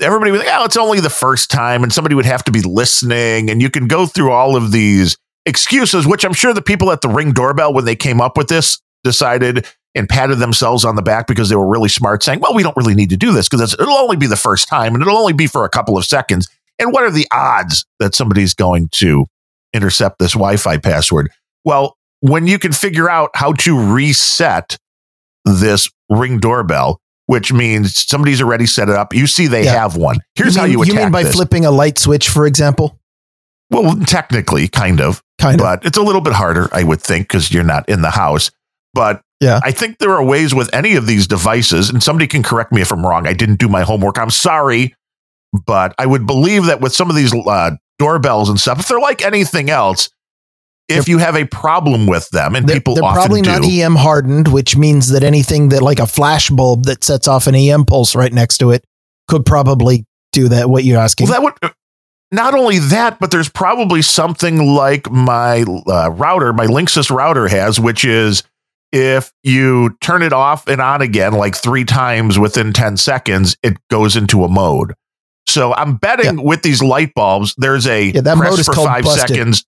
everybody was like, oh, it's only the first time. And somebody would have to be listening. And you can go through all of these excuses, which I'm sure the people at the ring doorbell, when they came up with this, decided and patted themselves on the back because they were really smart, saying, well, we don't really need to do this because it'll only be the first time and it'll only be for a couple of seconds. And what are the odds that somebody's going to intercept this Wi Fi password? Well, when you can figure out how to reset this ring doorbell, which means somebody's already set it up, you see they Yeah. have one. Here's you how mean, you attack You mean by this. flipping a light switch, for example? well, technically, kind of. Kind of. but it's a little bit harder, I would think, because you're not in the house. But Yeah. I think there are ways with any of these devices, and somebody can correct me if I'm wrong. I didn't do my homework. I'm sorry, but I would believe that with some of these uh, doorbells and stuff, if they're like anything else, if you have a problem with them, and They're, people they're probably do, not EM hardened, which means that anything that like a flash bulb that sets off an EM pulse right next to it could probably do that. What you're asking? Well, that would not only that, but there's probably something like my uh, router, my Linksys router has, which is if you turn it off and on again like three times within 10 seconds, it goes into a mode. So I'm betting with these light bulbs, there's a Yeah, that press mode is for called five busted. seconds.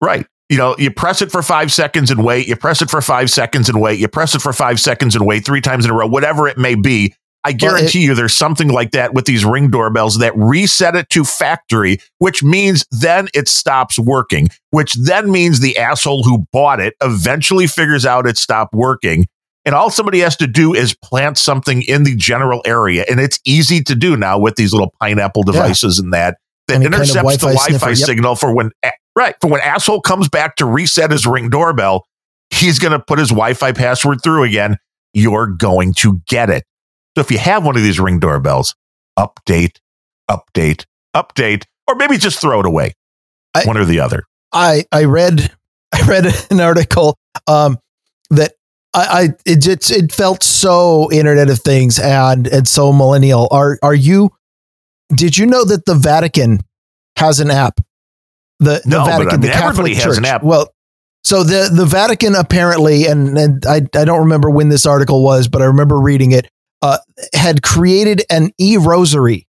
Right. You know, you press it for five seconds and wait, you press it for five seconds and wait, you press it for five seconds and wait three times in a row, whatever it may be. I guarantee you there's something like that with these ring doorbells that reset it to factory, which means then it stops working, which then means the asshole who bought it eventually figures out it stopped working. And all somebody has to do is plant something in the general area. And it's easy to do now with these little pineapple devices and that that Any kind of intercepts the Wi-Fi Wi-Fi sniffer, yep. signal for when right for when asshole comes back to reset his ring doorbell, he's going to put his Wi-Fi password through again. You're going to get it. So if you have one of these ring doorbells, update, update, update, or maybe just throw it away. I- one or the other. I I read I read an article um, that I, I it just it felt so Internet of Things and and so millennial. Are are you? Did you know that the Vatican has an app? The, the No, but I Vatican, the mean, everybody Catholic has an Church. app. Well, so the the Vatican apparently, and and I I don't remember when this article was, but I remember reading it. Uh, had created an e rosary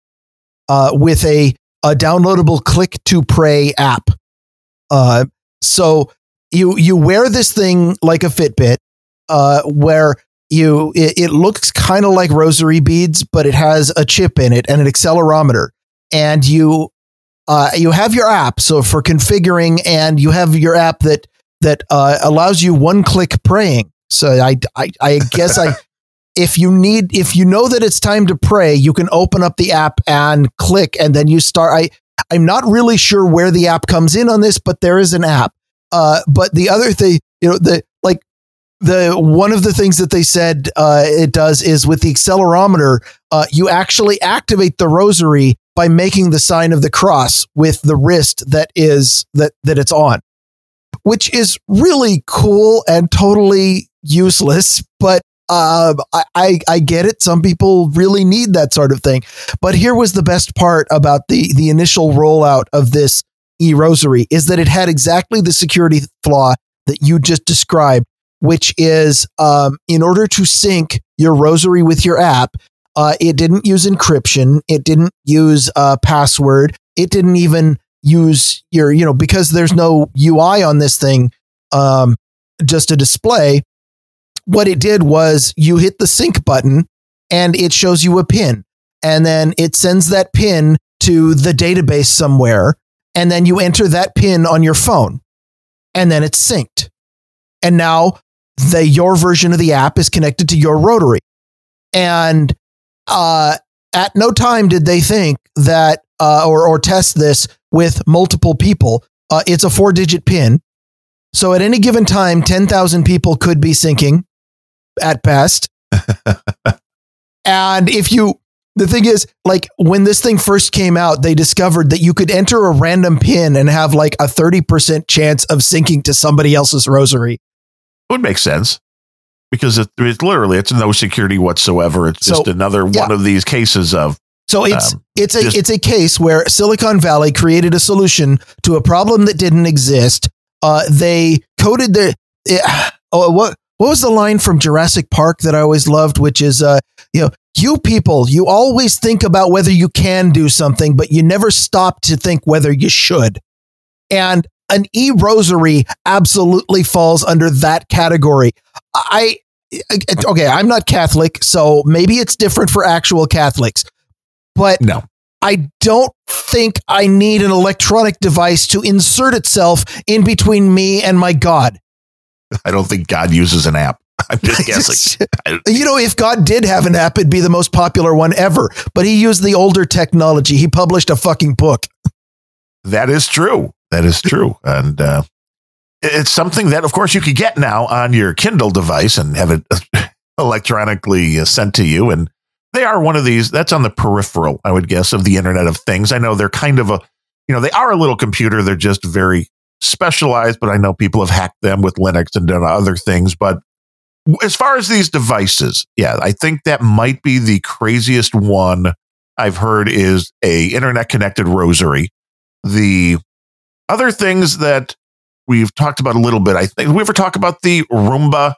uh, with a a downloadable click to pray app. Uh, so you you wear this thing like a Fitbit, uh, where you it, it looks kind of like rosary beads, but it has a chip in it and an accelerometer, and you uh, you have your app. So for configuring, and you have your app that that uh, allows you one click praying. So I I, I guess I. If you need, if you know that it's time to pray, you can open up the app and click, and then you start. I, I'm not really sure where the app comes in on this, but there is an app. Uh, but the other thing, you know, the the one of the things that they said uh, it does is with the accelerometer, uh, you actually activate the rosary by making the sign of the cross with the wrist that is that that it's on, which is really cool and totally useless, but. Um, I, I I get it. Some people really need that sort of thing, but here was the best part about the the initial rollout of this e rosary is that it had exactly the security flaw that you just described, which is um, in order to sync your rosary with your app, uh, it didn't use encryption, it didn't use a password, it didn't even use your you know because there's no UI on this thing, um, just a display. What it did was you hit the sync button and it shows you a pin and then it sends that pin to the database somewhere and then you enter that pin on your phone and then it's synced and now the your version of the app is connected to your rotary. And uh, at no time did they think that uh, or, or test this with multiple people. Uh, it's a four digit pin. So at any given time 10,000 people could be syncing at best. And if you the thing is, like when this thing first came out, they discovered that you could enter a random pin and have like a 30% chance of syncing to somebody else's rosary. It would make sense because it, it's literally it's no security whatsoever. It's just another yeah. one of these cases of So it's Um, it's a just- it's a case where Silicon Valley created a solution to a problem that didn't exist. Uh, they coded their eh, oh what what was the line from Jurassic Park that I always loved, which is uh you know you people you always think about whether you can do something, but you never stop to think whether you should. And an e rosary absolutely falls under that category. I okay, I'm not Catholic, so maybe it's different for actual Catholics. But no. I don't think I need an electronic device to insert itself in between me and my God. I don't think God uses an app. I'm just guessing. you know, if God did have an app, it'd be the most popular one ever. But he used the older technology. He published a fucking book. That is true. That is true. And uh, it's something that, of course, you could get now on your Kindle device and have it electronically uh, sent to you. And they are one of these, that's on the peripheral, I would guess, of the Internet of Things. I know they're kind of a, you know, they are a little computer. They're just very specialized, but I know people have hacked them with Linux and done other things. But as far as these devices, yeah, I think that might be the craziest one I've heard is a internet connected rosary. The other things that we've talked about a little bit, I think we ever talk about the Roomba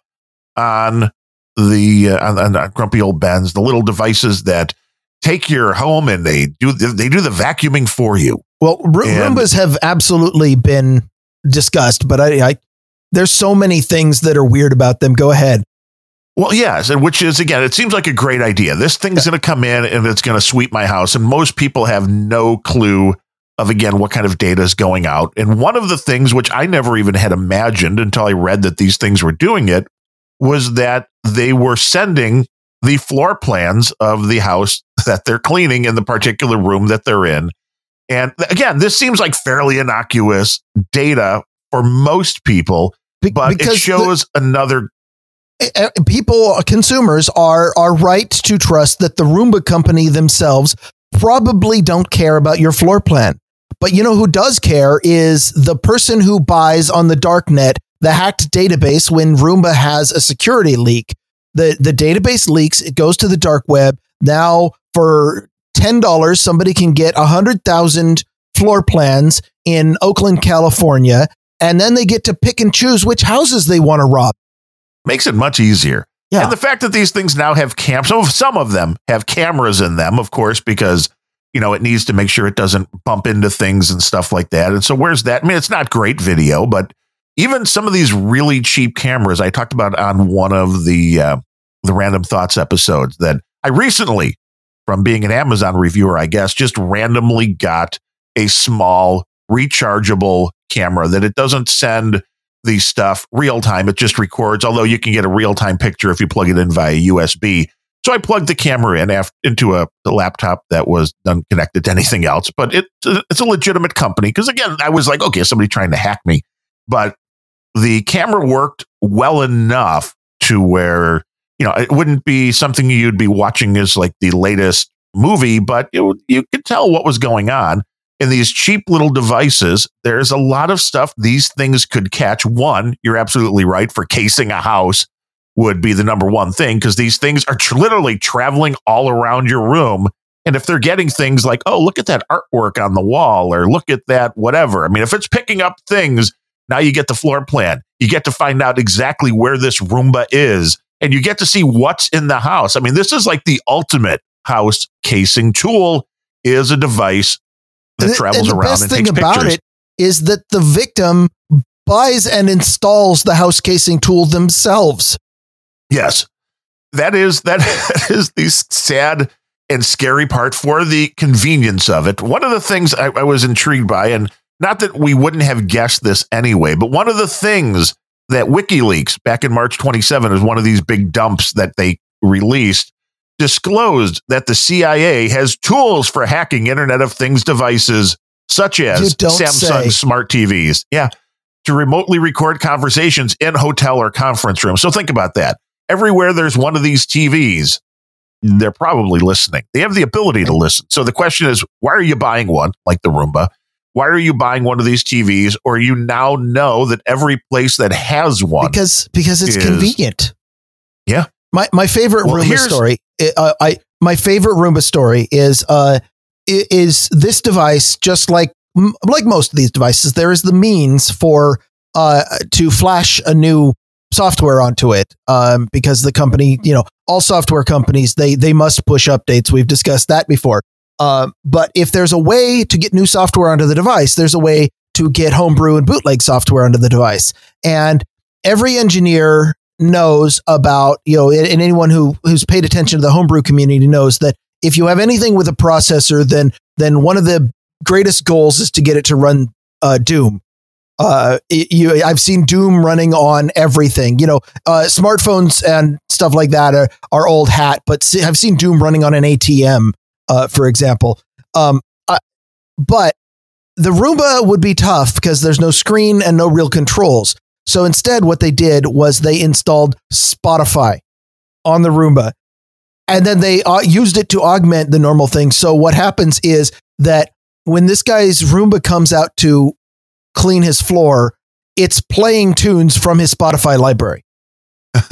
on the uh, on, on grumpy old Bens, the little devices that take your home and they do they do the vacuuming for you. Well, R- And- Roombas have absolutely been discussed, but I, I there's so many things that are weird about them. Go ahead. Well, yes, and which is again, it seems like a great idea. This thing's going to come in and it's going to sweep my house, and most people have no clue of again what kind of data is going out. And one of the things which I never even had imagined until I read that these things were doing it was that they were sending the floor plans of the house that they're cleaning in the particular room that they're in. And again, this seems like fairly innocuous data for most people, Be- but it the- shows another uh, people consumers are are right to trust that the Roomba company themselves probably don't care about your floor plan. But you know who does care is the person who buys on the darknet the hacked database when Roomba has a security leak. The the database leaks, it goes to the dark web. Now for $10 somebody can get 100,000 floor plans in Oakland, California, and then they get to pick and choose which houses they want to rob. makes it much easier. Yeah. And the fact that these things now have cam some of some of them have cameras in them, of course, because you know it needs to make sure it doesn't bump into things and stuff like that. And so where's that? I mean, it's not great video, but even some of these really cheap cameras I talked about on one of the uh, the random thoughts episodes that I recently, from being an Amazon reviewer, I guess, just randomly got a small rechargeable camera that it doesn't send the stuff real time. It just records, although you can get a real time picture if you plug it in via USB. So I plugged the camera in af- into a, a laptop that was unconnected to anything else, but it, it's a legitimate company. Because again, I was like, okay, somebody trying to hack me. But the camera worked well enough to where, you know, it wouldn't be something you'd be watching as like the latest movie, but it, you could tell what was going on in these cheap little devices, there's a lot of stuff these things could catch. One, you're absolutely right for casing a house would be the number one thing because these things are tr- literally traveling all around your room. And if they're getting things like, oh, look at that artwork on the wall or look at that, whatever. I mean, if it's picking up things, now you get the floor plan. You get to find out exactly where this Roomba is and you get to see what's in the house. I mean, this is like the ultimate house casing tool is a device that And travels and the around best and thing takes about pictures. it is that the victim buys and installs the house casing tool themselves. Yes. That is that is the sad and scary part for the convenience of it. One of the things I, I was intrigued by, and not that we wouldn't have guessed this anyway, but one of the things that WikiLeaks back in March 27 is one of these big dumps that they released disclosed that the CIA has tools for hacking Internet of Things devices such as Samsung say. smart TVs. Yeah. To remotely record conversations in hotel or conference rooms. So think about that. Everywhere there's one of these TVs, they're probably listening. They have the ability to listen. So the question is, why are you buying one like the Roomba? Why are you buying one of these TVs? Or you now know that every place that has one because because it's is- convenient. Yeah. My my favorite Well, Roomba story. Uh, I my favorite Roomba story is uh is this device just like like most of these devices there is the means for uh to flash a new software onto it um because the company you know all software companies they they must push updates. We've discussed that before. Uh, but if there's a way to get new software onto the device there's a way to get homebrew and bootleg software onto the device. And every engineer knows about you know and anyone who who's paid attention to the homebrew community knows that if you have anything with a processor then then one of the greatest goals is to get it to run uh, doom uh, it- you, I've seen Doom running on everything. You know, uh, smartphones and stuff like that are, are old hat, but see, I've seen Doom running on an ATM, uh, for example. Um, uh, but the Roomba would be tough because there's no screen and no real controls. So instead, what they did was they installed Spotify on the Roomba, and then they uh, used it to augment the normal thing. So what happens is that when this guy's Roomba comes out to clean his floor, it's playing tunes from his Spotify library.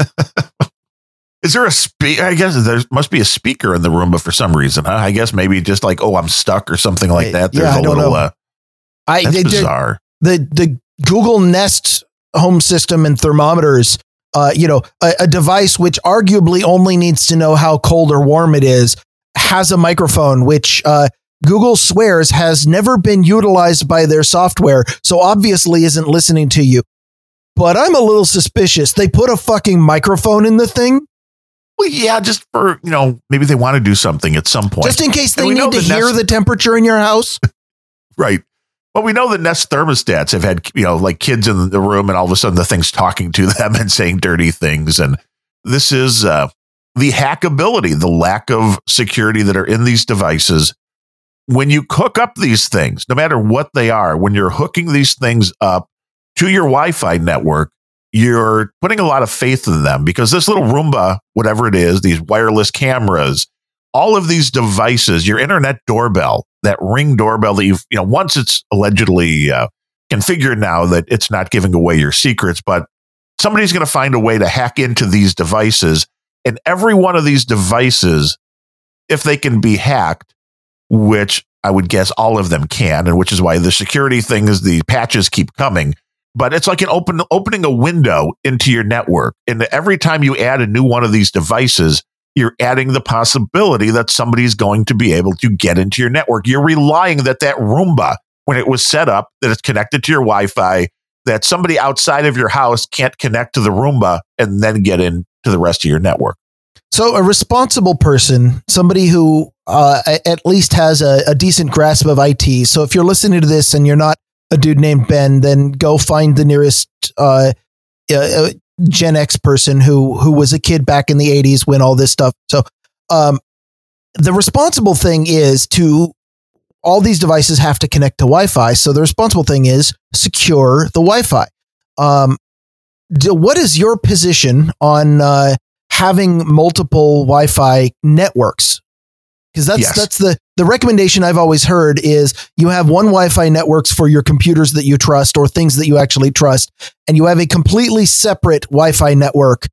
Is there a speak? I guess there must be a speaker in the room, but for some reason. Huh? I guess maybe just like, oh, I'm stuck or something like that. Yeah, There's I a little. Uh, I that's they- bizarre. the the Google Nest home system and thermometers. Uh, you know, a, a device which arguably only needs to know how cold or warm it is has a microphone, which uh, Google swears has never been utilized by their software, so obviously isn't listening to you. But I'm a little suspicious. They put a fucking microphone in the thing Well, yeah, just for you know, maybe they want to do something at some point. just in case they need to the hear Nest- the temperature in your house. Right. Well, we know the Nest thermostats have had, you know, like kids in the room and all of a sudden the thing's talking to them and saying dirty things. And this is uh, the hackability, the lack of security that are in these devices. When you hook up these things, no matter what they are, when you're hooking these things up to your Wi Fi network, you're putting a lot of faith in them because this little Roomba, whatever it is, these wireless cameras, all of these devices, your internet doorbell, that ring doorbell that you've, you know, once it's allegedly uh, configured now that it's not giving away your secrets, but somebody's going to find a way to hack into these devices. And every one of these devices, if they can be hacked, which I would guess all of them can, and which is why the security thing is the patches keep coming. But it's like an open opening a window into your network. And every time you add a new one of these devices, you're adding the possibility that somebody's going to be able to get into your network. You're relying that that Roomba, when it was set up, that it's connected to your Wi-Fi, that somebody outside of your house can't connect to the Roomba and then get into the rest of your network. So, a responsible person, somebody who uh, at least has a, a decent grasp of IT. So, if you're listening to this and you're not a dude named Ben, then go find the nearest uh, uh, uh, Gen X person who who was a kid back in the '80s when all this stuff. So, um, the responsible thing is to all these devices have to connect to Wi-Fi. So, the responsible thing is secure the Wi-Fi. Um, d- what is your position on? Uh, having multiple Wi-Fi networks because that's Yes. that's the the recommendation I've always heard is you have one Wi-Fi networks for your computers that you trust or things that you actually trust, and you have a completely separate Wi-Fi network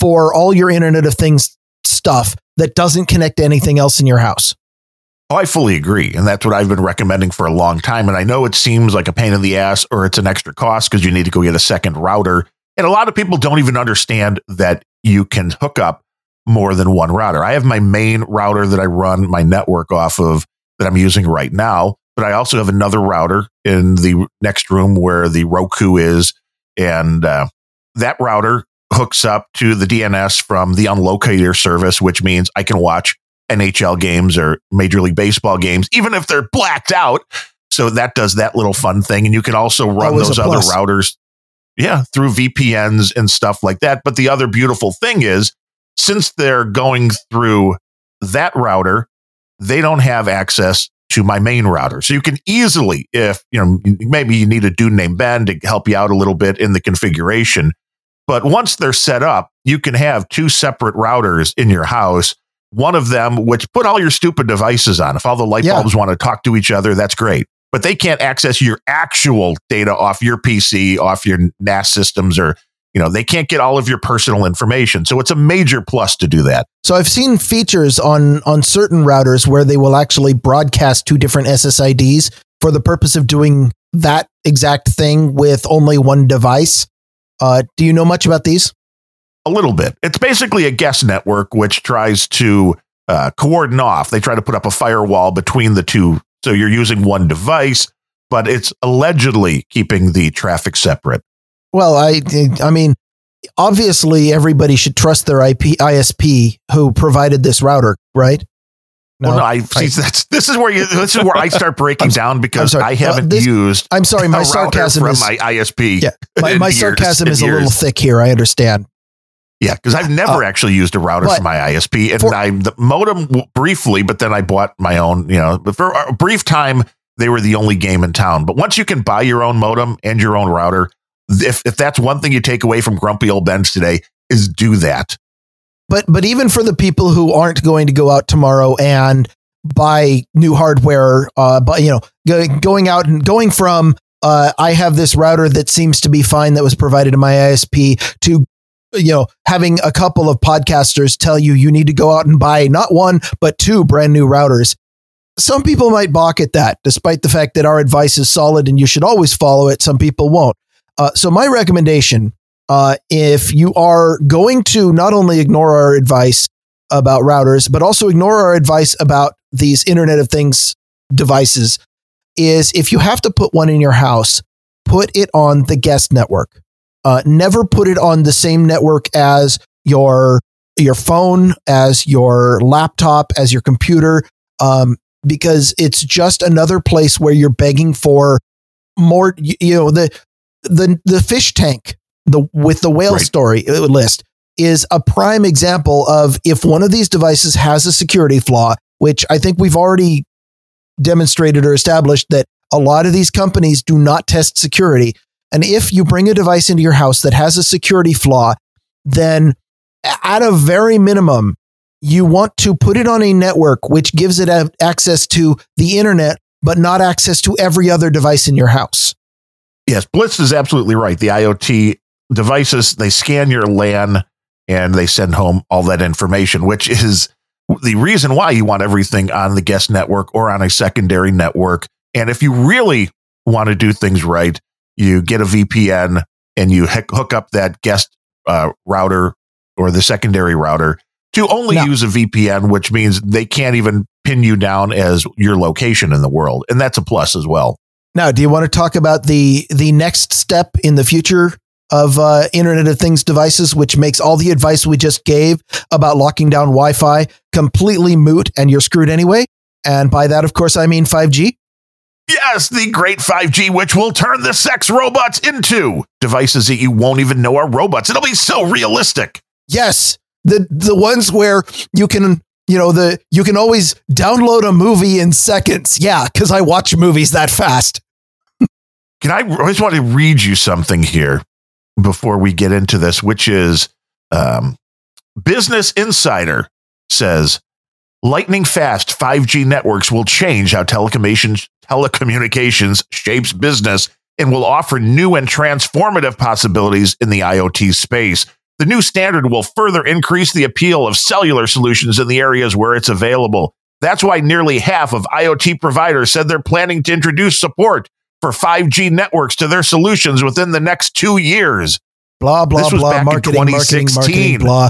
for all your Internet of Things stuff that doesn't connect to anything else in your house. Oh, I fully agree. And that's what I've been recommending for a long time. And I know it seems like a pain in the ass or it's an extra cost because you need to go get a second router. And a lot of people don't even understand that you can hook up more than one router. I have my main router that I run my network off of that I'm using right now, but I also have another router in the next room where the Roku is. And uh, that router hooks up to the DNS from the Unlocator service, which means I can watch NHL games or Major League Baseball games, even if they're blacked out. So that does that little fun thing. And you can also run Always those other routers, yeah, through VPNs and stuff like that. But the other beautiful thing is, since they're going through that router, they don't have access to my main router. So you can easily, if you know, maybe you need a dude named Ben to help you out a little bit in the configuration. But once they're set up, you can have two separate routers in your house one of them, which put all your stupid devices on. If all the light Yeah. bulbs want to talk to each other, that's great. But they can't access your actual data off your PC, off your NAS systems, or you know, they can't get all of your personal information. So it's a major plus to do that. So I've seen features on on certain routers where they will actually broadcast two different SSIDs for the purpose of doing that exact thing with only one device. Uh, do you know much about these? A little bit. It's basically a guest network which tries to uh, coordinate off. They try to put up a firewall between the two. So you're using one device, but it's allegedly keeping the traffic separate. Well, I I mean, obviously everybody should trust their IP ISP who provided this router, right? well, no, I see. That's this is where you. This is where I start breaking down because. I Uh, haven't this- used. I'm sorry, my sarcasm from is my ISP. Yeah, my, my years, sarcasm is a little thick here. I understand. Yeah, because I've never actually used a router Uh, from my ISP, and for- I the modem briefly, but then I bought my own. You know, but for a brief time, they were the only game in town. But once you can buy your own modem and your own router, if if that's one thing you take away from grumpy old Bens today, is do that. But but even for the people who aren't going to go out tomorrow and buy new hardware, uh, but you know, go, going out and going from uh, I have this router that seems to be fine that was provided to my ISP to you know having a couple of podcasters tell you you need to go out and buy not one but two brand new routers. Some people might balk at that, despite the fact that our advice is solid and you should always follow it. Some people won't. Uh, so my recommendation uh, if you are going to not only ignore our advice about routers, but also ignore our advice about these Internet of Things devices, is if you have to put one in your house, put it on the guest network. Uh, never put it on the same network as your your phone, as your laptop, as your computer, um, because it's just another place where you're begging for more. You, you know the the the fish tank the with the whale Right. story uh, list is a prime example of if one of these devices has a security flaw, which I think we've already demonstrated or established that a lot of these companies do not test security. And if you bring a device into your house that has a security flaw, then at a very minimum, you want to put it on a network which gives it a- access to the internet, but not access to every other device in your house. Yes, Blitz is absolutely right. The IoT devices they scan your LAN and they send home all that information, which is the reason why you want everything on the guest network or on a secondary network. And if you really want to do things right, you get a VPN and you hook up that guest uh, router or the secondary router to only Now- use a VPN, which means they can't even pin you down as your location in the world. And that's a plus as well. Now, do you want to talk about the the next step in the future of uh, Internet of Things devices, which makes all the advice we just gave about locking down Wi-Fi completely moot, and you're screwed anyway? And by that, of course, I mean 5G. Yes, the great 5G, which will turn the sex robots into devices that you won't even know are robots. It'll be so realistic. Yes, the the ones where you can. You know the you can always download a movie in seconds. Yeah, because I watch movies that fast. Can I, I just want to read you something here before we get into this, which is um, Business Insider says lightning fast 5G networks will change how telecommunications, telecommunications shapes business and will offer new and transformative possibilities in the IoT space. The new standard will further increase the appeal of cellular solutions in the areas where it's available. That's why nearly half of IoT providers said they're planning to introduce support for 5G networks to their solutions within the next two years. Blah blah This was blah. back in Marketing, marketing, marketing. 2016. Blah.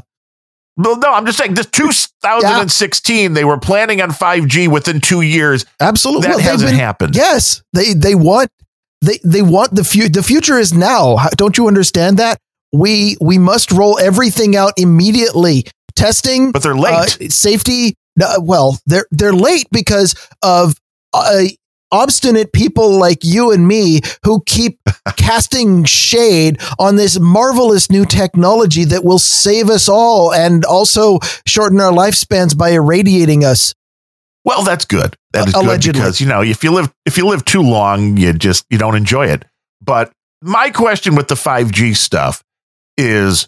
Well, no, I'm just saying this 2016, they were planning on 5G within two years. Absolutely. That Well, hasn't been- happened. Yes, they they want they they want the future. The future is now. Don't you understand that? We we must roll everything out immediately. Testing, But they're uh, late. safety. uh, well, they're they're late because of uh, obstinate people like you and me who keep casting shade on this marvelous new technology that will save us all and also shorten our lifespans by irradiating us. well, that's good. That is Allegedly. good because you know if you live if you live too long, you just you don't enjoy it. But my question with the 5G stuff is,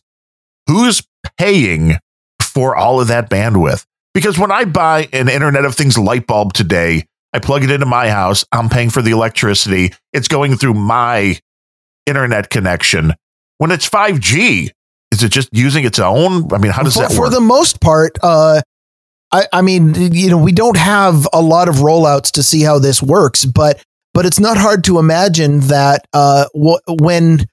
who's paying for all of that bandwidth? Because when I buy an Internet of Things light bulb today, I plug it into my house. I'm paying for the electricity. It's going through my internet connection. When it's 5G, is it just using its own? I mean, how does for, that for the most part, uh, I, I mean, you know, we don't have a lot of rollouts to see how this works, but but it's not hard to imagine that uh, w- when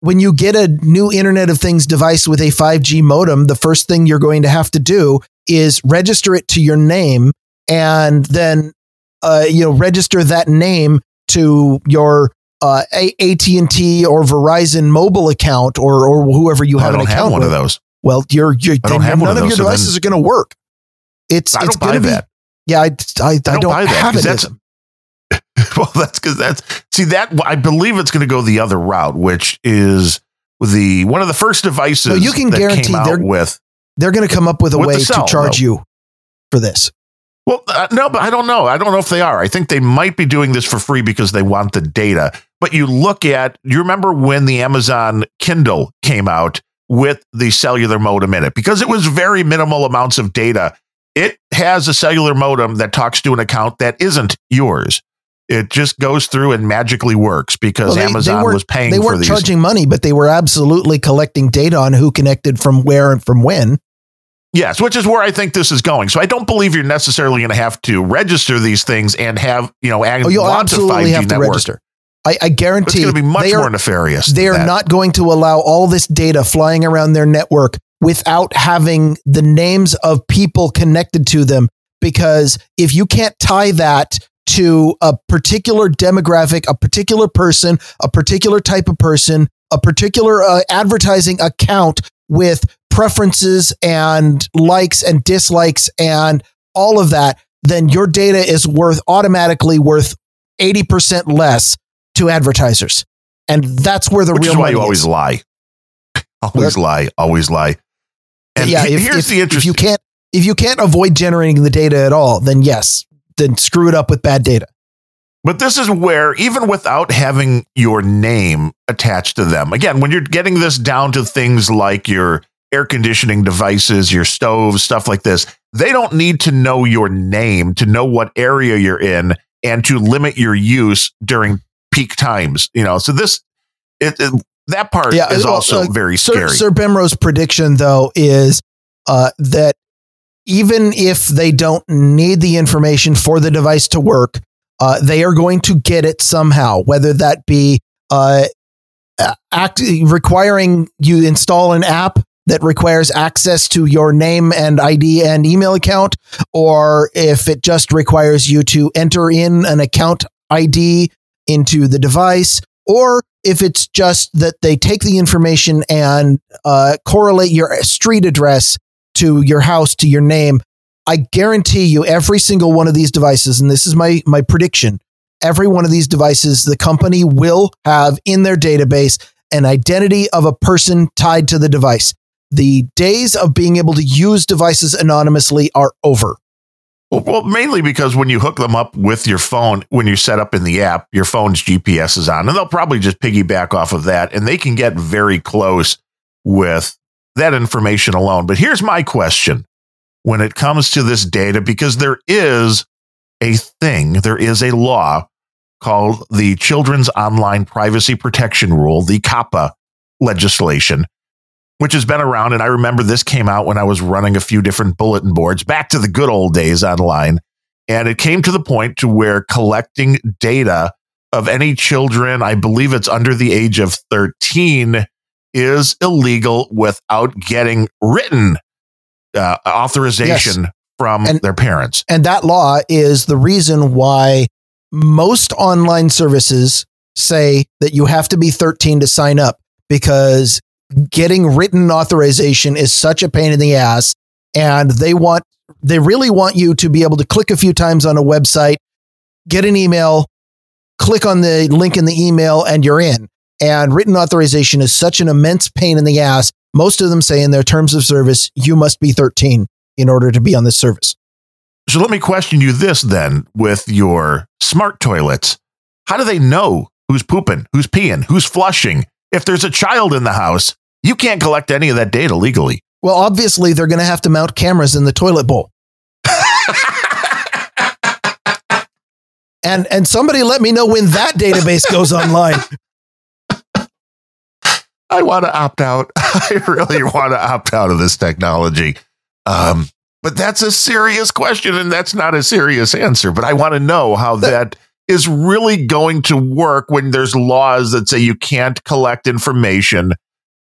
when you get a new Internet of Things device with a 5G modem, the first thing you're going to have to do is register it to your name, and then uh, you know register that name to your uh, AT and T or Verizon mobile account or or whoever you have an don't account have one with. of those. Well, you're, you're I don't then have none of those, your so devices are going to work. It's I it's going to be that. yeah. I I, I, don't don't, buy that, it. that's- well, that's because that's see that I believe it's going to go the other route, which is the one of the first devices No, you can that guarantee came out they're- with. They're going to come up with a With way to charge though. you for this. Well, uh, no, but I don't know. I don't know if they are. I think they might be doing this for free because they want the data. But you look at, you remember when the Amazon Kindle came out with the cellular modem in it because it was very minimal amounts of data. It has a cellular modem that talks to an account that isn't yours. It just goes through and magically works because Well, they- they Amazon weren't- was paying They weren't charging money, but they were absolutely collecting data on who connected from where and from when. Yes, which is where I think this is going. So I don't believe you're necessarily going to have to register these things and have, you know, Oh, you'll absolutely 5G have to network. register. I, I It's guarantee going to be much they are, more nefarious. they are that. not going to allow all this data flying around their network without having the names of people connected to them. Because if you can't tie that to a particular demographic, a particular person, a particular type of person, a particular uh, advertising account with preferences and likes and dislikes and all of that, then your data is worth automatically worth 80% less to advertisers. And that's where the which real is why money you always is. lie. always lie. Always lie. And yeah, if, here's if, the if you can't if you can't avoid generating the data at all, then yes, then screw it up with bad data. But this is where, even without having your name attached to them, again, when you're getting this down to things like your air conditioning devices, your stoves, stuff like this, they don't need to know your name to know what area you're in and to limit your use during peak times. You know, so this, it, it- that part Yeah, is well, also uh, very Sir, scary. Sir Bemrose's prediction, though, is uh, that even if they don't need the information for the device to work, uh, they are going to get it somehow, whether that be uh, act, requiring you install an app that requires access to your name and ID and email account, or if it just requires you to enter in an account ID into the device, or if it's just that they take the information and uh, correlate your street address to your house to your name. I guarantee you, every single one of these devices, and this is my my prediction, every one of these devices, the company will have in their database an identity of a person tied to the device. The days of being able to use devices anonymously are over. Well, mainly because when you hook them up with your phone, when you set up in the app, your phone's GPS is on, and they'll probably just piggyback off of that, and they can get very close with that information alone. But here's my question when it comes to this data, because there is a thing, there is a law called the Children's Online Privacy Protection Rule, the COPPA legislation, which has been around. And I remember this came out when I was running a few different bulletin boards back to the good old days online. And it came to the point to where collecting data of any children, I believe it's under the age of 13, is illegal without getting written uh, authorization from And- their parents. And that law is the reason why most online services say that you have to be 13 to sign up because getting written authorization is such a pain in the ass. And they want, they really want you to be able to click a few times on a website, get an email, click on the link in the email, and you're in. And written authorization is such an immense pain in the ass. Most of them say in their terms of service, you must be 13 in order to be on this service. So let me question you this then with your smart toilets. How do they know who's pooping, who's peeing, who's flushing? If there's a child in the house, you can't collect any of that data legally. Well, obviously, they're going to have to mount cameras in the toilet bowl. and and somebody let me know when that database goes online. I want to opt out. I really want to opt out of this technology. Um, but that's a serious question, and that's not a serious answer. But I want to know how that is really going to work when there's laws that say you can't collect information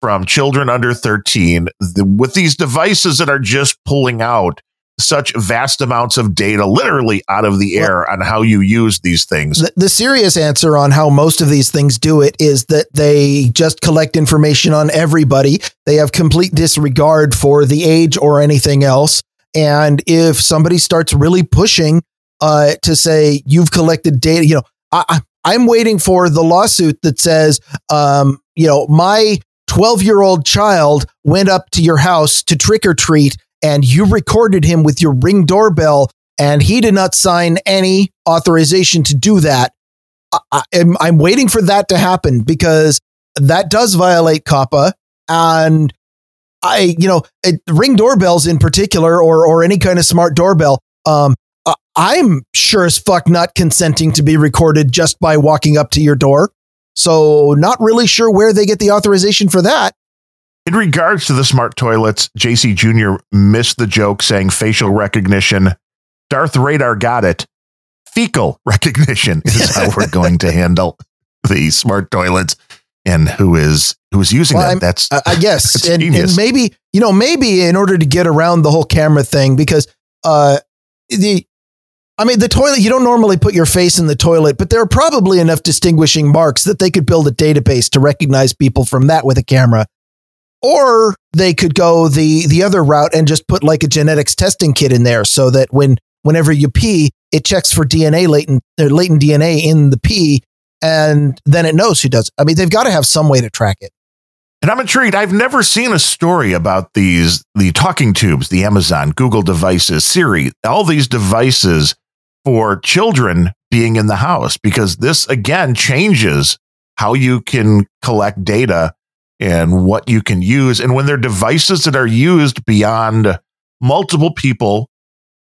from children under 13 the, with these devices that are just pulling out such vast amounts of data literally out of the air well, on how you use these things. The, the, serious answer on how most of these things do it is that they just collect information on everybody. They have complete disregard for the age or anything else. And if somebody starts really pushing uh, to say you've collected data, you know, I, I'm waiting for the lawsuit that says, um, you know, my 12 year old child went up to your house to trick or treat and you recorded him with your ring doorbell and he did not sign any authorization to do that. I, am I'm waiting for that to happen because that does violate COPPA and I, you know, it, ring doorbells in particular, or or any kind of smart doorbell. Um, I'm sure as fuck not consenting to be recorded just by walking up to your door. So not really sure where they get the authorization for that. In regards to the smart toilets, JC Jr. missed the joke saying facial recognition. Darth Radar got it. Fecal recognition is how we're going to handle the smart toilets and who is who is using well, them. That's I guess, and, and, maybe you know maybe in order to get around the whole camera thing because uh the I mean the toilet you don't normally put your face in the toilet, but there are probably enough distinguishing marks that they could build a database to recognize people from that with a camera. Or they could go the the other route and just put like a genetics testing kit in there so that when whenever you pee, it checks for DNA latent uh, latent DNA in the pee and then it knows who does. I mean, they've got to have some way to track it. And I'm intrigued. I've never seen a story about these the talking tubes, the Amazon, Google devices, Siri, all these devices for children being in the house because this again changes how you can collect data and what you can use and when they're devices that are used beyond multiple people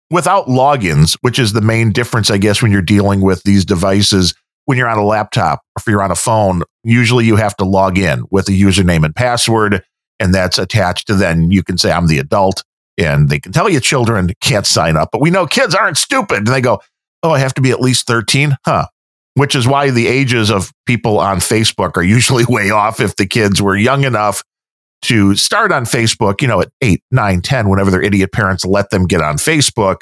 without logins, which is the main difference I guess when you're dealing with these devices when you're on a laptop or if you're on a phone, usually you have to log in with a username and password, and that's attached to then you can say, I'm the adult, and they can tell you children can't sign up. But we know kids aren't stupid. And they go, Oh, I have to be at least 13? Huh. Which is why the ages of people on Facebook are usually way off if the kids were young enough to start on Facebook, you know, at eight, nine, 10, whenever their idiot parents let them get on Facebook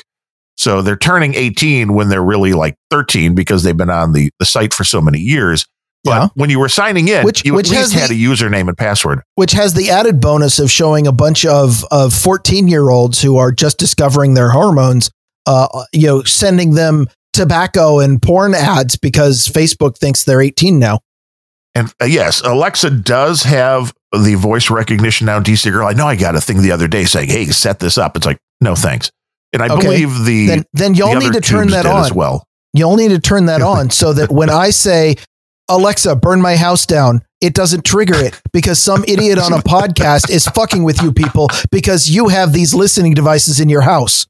so they're turning 18 when they're really like 13 because they've been on the, the site for so many years. But yeah. when you were signing in, which, you which at least had the, a username and password. Which has the added bonus of showing a bunch of, of 14 year olds who are just discovering their hormones, uh, you know, sending them tobacco and porn ads because Facebook thinks they're 18 now. And uh, yes, Alexa does have the voice recognition now. DC girl, I know I got a thing the other day saying, "Hey, set this up." It's like, no, thanks. And I okay. believe the then, then y'all the need to turn that on as well. You'll need to turn that on so that when I say Alexa, burn my house down, it doesn't trigger it because some idiot on a podcast is fucking with you people because you have these listening devices in your house.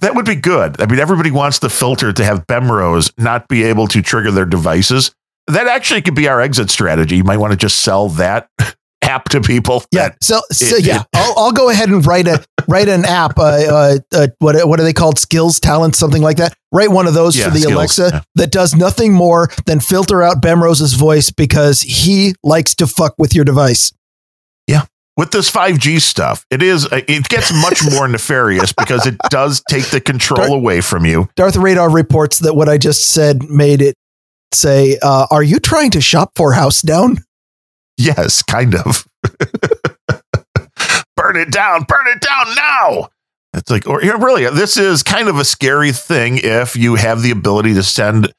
That would be good. I mean, everybody wants the filter to have Bemrose not be able to trigger their devices. That actually could be our exit strategy. You might want to just sell that app to people. Yeah. So, so it, yeah, I'll, I'll go ahead and write a write an app. Uh, uh, uh, what what are they called? Skills, talents, something like that. Write one of those yeah, for the skills, Alexa yeah. that does nothing more than filter out Bemrose's voice because he likes to fuck with your device. Yeah. With this 5G stuff, it is uh, it gets much more nefarious because it does take the control Darth, away from you. Darth Radar reports that what I just said made it say, uh, "Are you trying to shop for house down?" Yes, kind of. burn it down, burn it down now. It's like, or you know, really, this is kind of a scary thing if you have the ability to send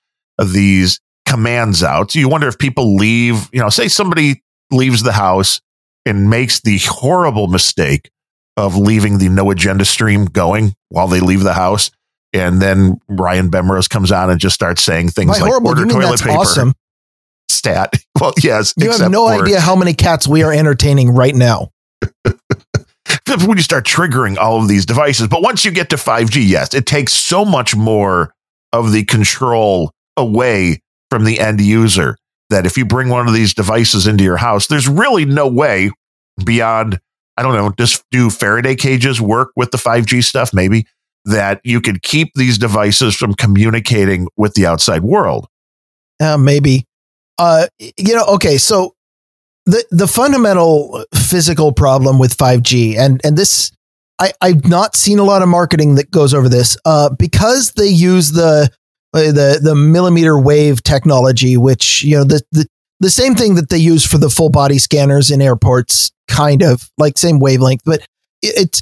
these commands out. So you wonder if people leave, you know, say somebody leaves the house and makes the horrible mistake of leaving the no agenda stream going while they leave the house. And then Ryan Bemrose comes on and just starts saying things By like horrible, order toilet paper. Awesome stat. Well, yes. You have no idea how many cats we are entertaining right now. when you start triggering all of these devices. But once you get to 5G, yes, it takes so much more of the control away from the end user. That if you bring one of these devices into your house, there's really no way beyond, I don't know, just do Faraday cages work with the 5G stuff? Maybe that you could keep these devices from communicating with the outside world. Uh, maybe. Uh, you know, okay, so the the fundamental physical problem with 5G, and and this I, I've not seen a lot of marketing that goes over this, uh, because they use the uh, the the millimeter wave technology, which you know the, the the same thing that they use for the full body scanners in airports, kind of like same wavelength, but it, it's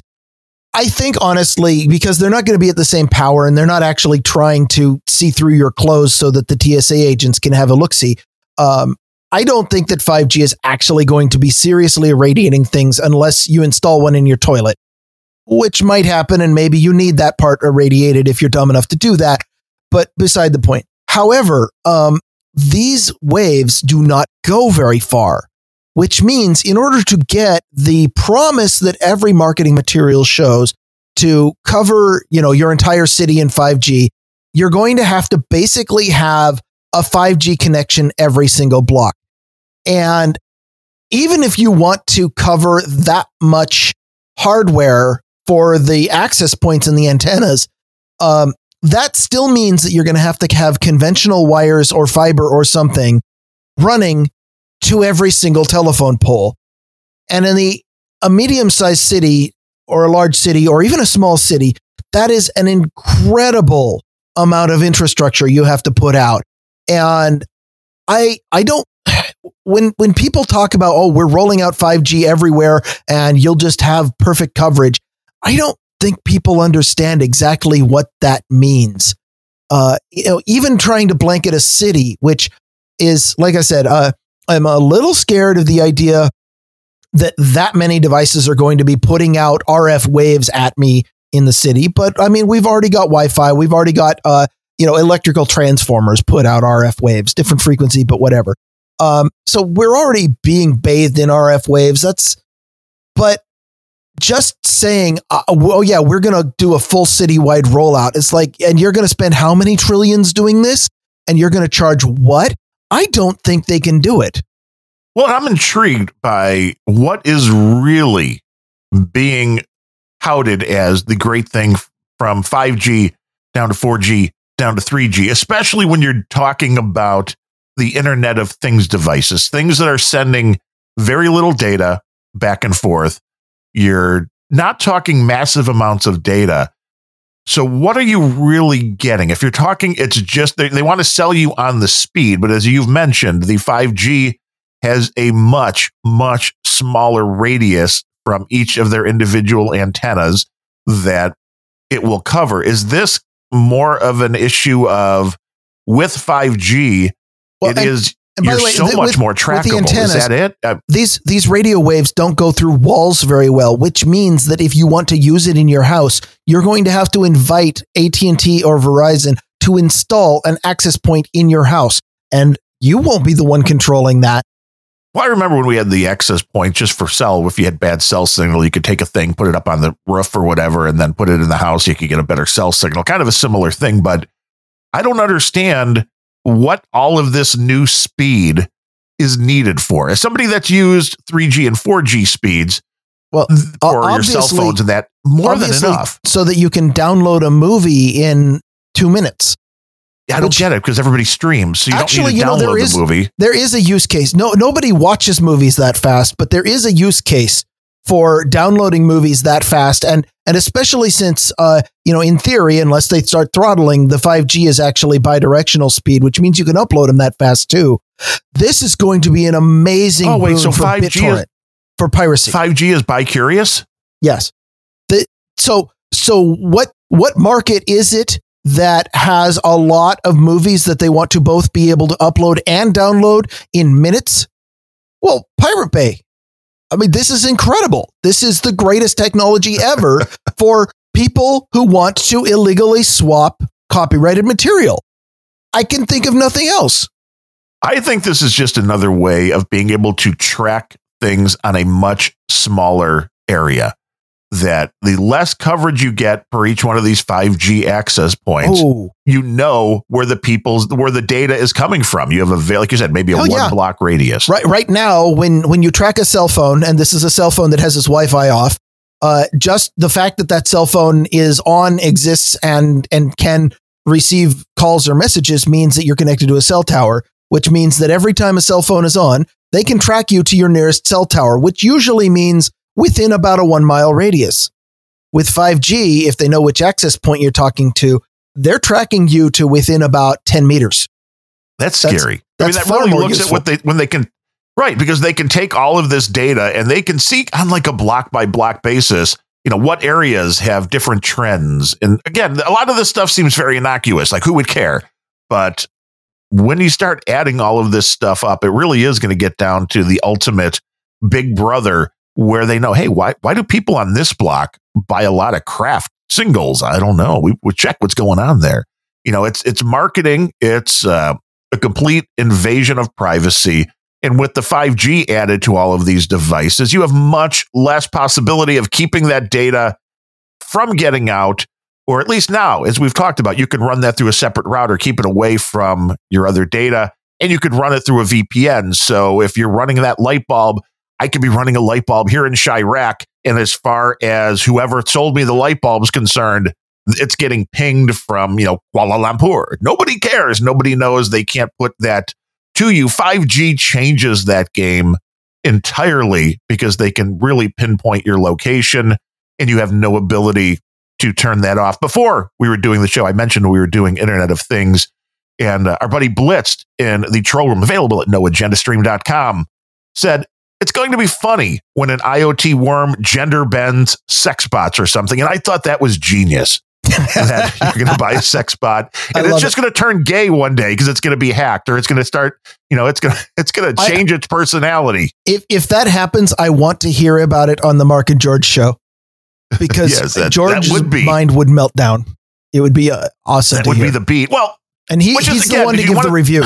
I think honestly, because they're not going to be at the same power and they're not actually trying to see through your clothes so that the TSA agents can have a look see. Um, I don't think that 5G is actually going to be seriously irradiating things unless you install one in your toilet, which might happen. And maybe you need that part irradiated if you're dumb enough to do that. But beside the point. However, um, these waves do not go very far, which means in order to get the promise that every marketing material shows to cover, you know, your entire city in 5G, you're going to have to basically have a 5G connection every single block. And even if you want to cover that much hardware for the access points and the antennas, um, that still means that you're going to have to have conventional wires or fiber or something running to every single telephone pole. And in the a medium-sized city or a large city or even a small city, that is an incredible amount of infrastructure you have to put out. And I I don't when when people talk about oh we're rolling out 5G everywhere and you'll just have perfect coverage, I don't think people understand exactly what that means. Uh, you know, even trying to blanket a city, which is like I said, uh, I'm a little scared of the idea that that many devices are going to be putting out RF waves at me in the city. But I mean, we've already got Wi-Fi, we've already got uh, you know electrical transformers put out RF waves, different frequency, but whatever. Um, so we're already being bathed in RF waves. That's, but just saying, uh, oh yeah, we're going to do a full citywide rollout. It's like, and you're going to spend how many trillions doing this? And you're going to charge what? I don't think they can do it. Well, I'm intrigued by what is really being touted as the great thing from 5G down to 4G down to 3G, especially when you're talking about the Internet of Things devices, things that are sending very little data back and forth. You're not talking massive amounts of data. So, what are you really getting? If you're talking, it's just they, they want to sell you on the speed, but as you've mentioned, the 5G has a much, much smaller radius from each of their individual antennas that it will cover. Is this more of an issue of with 5G, well, it and, is and you're way, so much with, more trackable. Is that it? Uh, these these radio waves don't go through walls very well, which means that if you want to use it in your house, you're going to have to invite AT&T or Verizon to install an access point in your house, and you won't be the one controlling that. Well, I remember when we had the access point just for cell. If you had bad cell signal, you could take a thing, put it up on the roof or whatever, and then put it in the house. You could get a better cell signal. Kind of a similar thing, but I don't understand what all of this new speed is needed for. As somebody that's used 3G and 4G speeds, well, for your cell phones and that, more than enough. So that you can download a movie in two minutes. I don't get it because everybody streams, so you actually, don't need to download you know, there is, the movie. There is a use case. No, nobody watches movies that fast, but there is a use case for downloading movies that fast. And and especially since uh you know in theory unless they start throttling the 5G is actually bidirectional speed which means you can upload them that fast too. This is going to be an amazing oh wait so 5G is, for piracy. 5G is bicurious? Yes. The, so so what what market is it that has a lot of movies that they want to both be able to upload and download in minutes? Well pirate bay I mean, this is incredible. This is the greatest technology ever for people who want to illegally swap copyrighted material. I can think of nothing else. I think this is just another way of being able to track things on a much smaller area. That the less coverage you get per each one of these 5G access points, Oh, you know where the people's where the data is coming from. You have a like you said, maybe a Oh, one yeah. block radius. right. Right now, when when you track a cell phone, and this is a cell phone that has its Wi-Fi off, uh, just the fact that that cell phone is on, exists, and and can receive calls or messages means that you're connected to a cell tower. Which means that every time a cell phone is on, they can track you to your nearest cell tower, which usually means within about a one mile radius. With 5G, if they know which access point you're talking to, they're tracking you to within about 10 meters. That's That's- scary. I mean, that's that really looks useful. at what they when they can right because they can take all of this data and they can see on like a block by block basis. You know what areas have different trends, and again, a lot of this stuff seems very innocuous. Like who would care? But when you start adding all of this stuff up, it really is going to get down to the ultimate Big Brother, where they know, hey, why why do people on this block buy a lot of Kraft Singles? I don't know. We we check what's going on there. You know, it's it's marketing. It's uh, a complete invasion of privacy. And with the 5G added to all of these devices, you have much less possibility of keeping that data from getting out. Or at least now, as we've talked about, you can run that through a separate router, keep it away from your other data, and you could run it through a VPN. So if you're running that light bulb, I could be running a light bulb here in Chirac. And as far as whoever sold me the light bulb is concerned, it's getting pinged from, you know, Kuala Lumpur. Nobody cares. Nobody knows they can't put that to you. 5G changes that game entirely because they can really pinpoint your location and you have no ability to turn that off. Before we were doing the show, I mentioned we were doing Internet of Things and uh, our buddy Blitzed in the troll room available at noagendastream.com said, it's going to be funny when an IoT worm gender bends sex bots or something. And I thought that was genius. that you're going to buy a sex bot and it's just going to turn gay one day because it's going to be hacked or it's going to start, you know, it's going to, it's going to I- change its personality. if if that happens, I want to hear about it on the Mark and George show because Yes, that- that George's would be- mind would melt down. It would be uh, awesome That would hear. be the beat. Well, and he, is, he's the one to give the wanna- review.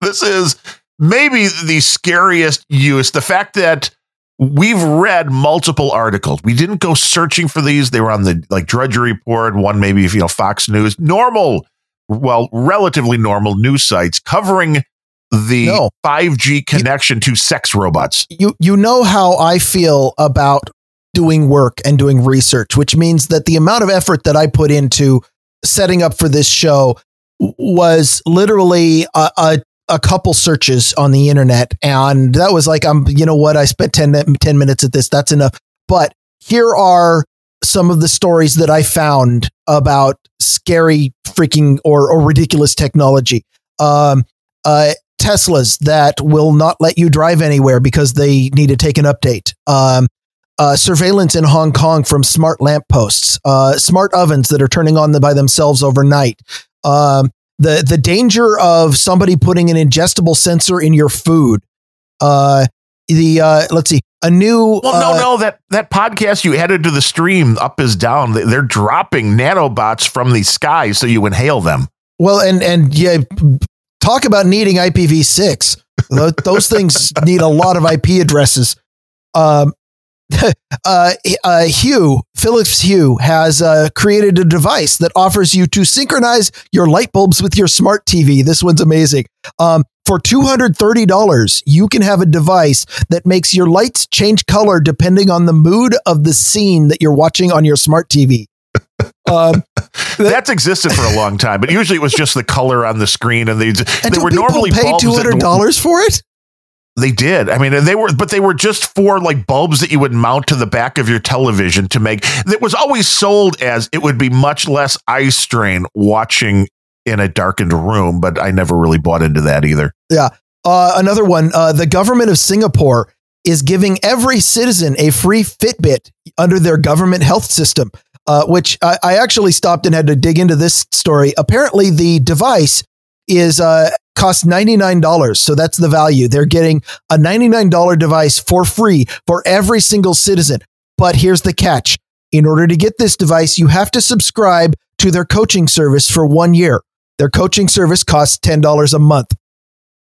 this is maybe the scariest use. The fact that we've read multiple articles. We didn't go searching for these. They were on the like Drudgery Report, one maybe you know Fox News, normal, well, relatively normal news sites covering the No. 5G connection to sex robots. You you know how I feel about doing work and doing research, which means that the amount of effort that I put into setting up for this show was literally a, a a couple searches on the internet and that was like I'm you know what? I spent 10, 10 minutes at this. That's enough. But here are some of the stories that I found about scary freaking or or ridiculous technology. Um uh Teslas that will not let you drive anywhere because they need to take an update. Um uh, surveillance in Hong Kong from smart lampposts, uh, smart ovens that are turning on by themselves overnight, um, the the danger of somebody putting an ingestible sensor in your food. Uh, the uh, let's see, a new Well, uh, no, no, that that podcast you added to the stream, up is down. they- They're dropping nanobots from the sky so you inhale them. well, and and yeah, talk about needing IPv6. Those things need a lot of IP addresses. Um, uh, uh, Hue, Philips Hue has uh, created a device that offers you to synchronize your light bulbs with your smart TV. This one's amazing. Um, for $230, you can have a device that makes your lights change color depending on the mood of the scene that you're watching on your smart TV. Um, That's existed for a long time, but usually it was just the color on the screen, and they and they were normally pay bulbs that- $200 for it? They did. I mean, they were, but they were just for like bulbs that you would mount to the back of your television to make. That was always sold as it would be much less eye strain watching in a darkened room, but I never really bought into that either. Yeah. Uh, another one. Uh, the government of Singapore is giving every citizen a free Fitbit under their government health system. Uh, which I, I actually stopped and had to dig into this story. Apparently, the device is uh, costs ninety nine dollars, so that's the value. They're getting a ninety nine dollar device for free for every single citizen. But here's the catch: in order to get this device, you have to subscribe to their coaching service for one year. Their coaching service costs ten dollars a month.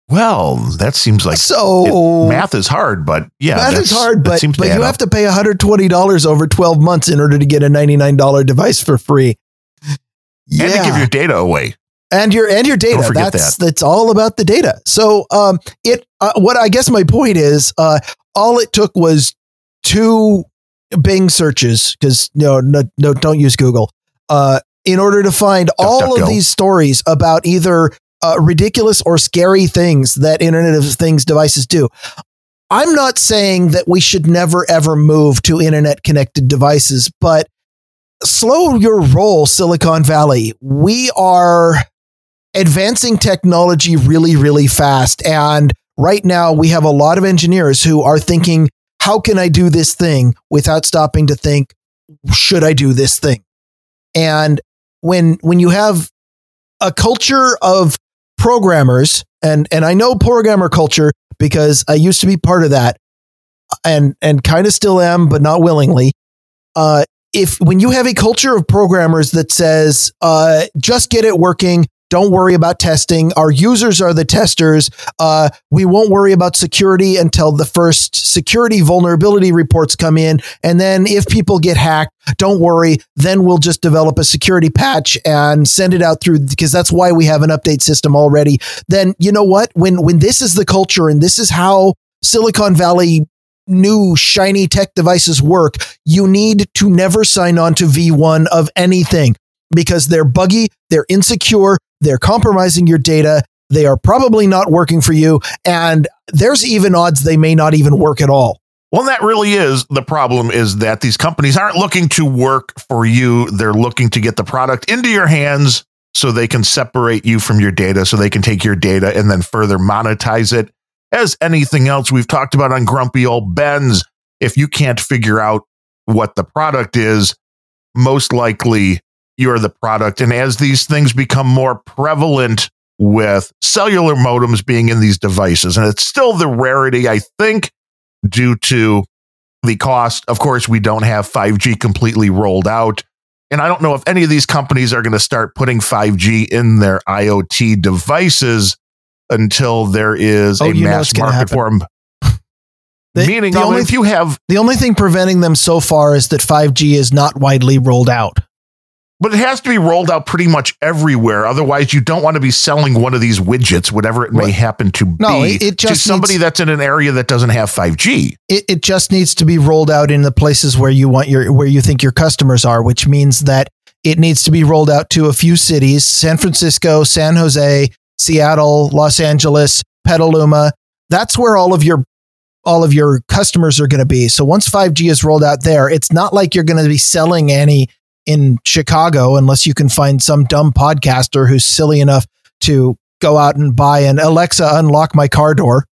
Well, that seems like so it, math is hard, but yeah, math is hard, but, but you up. have to pay $120 over 12 months in order to get a $99 device for free. Yeah. And to give your data away. And your and your data. That's that. that's all about the data. So um it uh, what I guess my point is uh all it took was two Bing searches because no, no no don't use Google. Uh in order to find duck, all duck, of go. these stories about either uh, ridiculous or scary things that Internet of Things devices do. I'm not saying that we should never ever move to internet connected devices, but slow your roll, Silicon Valley. We are advancing technology really, really fast. And right now, we have a lot of engineers who are thinking, how can I do this thing without stopping to think, should I do this thing? And when, when you have a culture of programmers, and and I know programmer culture because I used to be part of that, and and kind of still am, but not willingly. Uh, if when you have a culture of programmers that says, uh, just get it working, don't worry about testing. Our users are the testers. Uh, we won't worry about security until the first security vulnerability reports come in. And then if people get hacked, don't worry. Then we'll just develop a security patch and send it out through because that's why we have an update system already. Then you know what? When when this is the culture and this is how Silicon Valley new shiny tech devices work, you need to never sign on to V1 of anything because they're buggy, they're insecure, they're compromising your data. They are probably not working for you. And there's even odds they may not even work at all. Well, that really is the problem is that these companies aren't looking to work for you. They're looking to get the product into your hands so they can separate you from your data, so they can take your data and then further monetize it. As anything else we've talked about on Grumpy Old Bens, if you can't figure out what the product is, most likely you're the product. And as these things become more prevalent with cellular modems being in these devices, and it's still the rarity, I think, due to the cost. Of course, we don't have 5G completely rolled out. And I don't know if any of these companies are going to start putting 5G in their IoT devices until there is oh, a mass market for them. The, Meaning, the only, if you have the only thing preventing them so far is that 5G is not widely rolled out but it has to be rolled out pretty much everywhere. Otherwise, you don't want to be selling one of these widgets, whatever it may happen to be, no, it, it just to somebody needs, that's in an area that doesn't have 5G. It, it just needs to be rolled out in the places where you want your where you think your customers are, which means that it needs to be rolled out to a few cities: San Francisco, San Jose, Seattle, Los Angeles, Petaluma. That's where all of your all of your customers are going to be. So once 5G is rolled out there, it's not like you're going to be selling any in Chicago unless you can find some dumb podcaster who's silly enough to go out and buy an Alexa unlock my car door.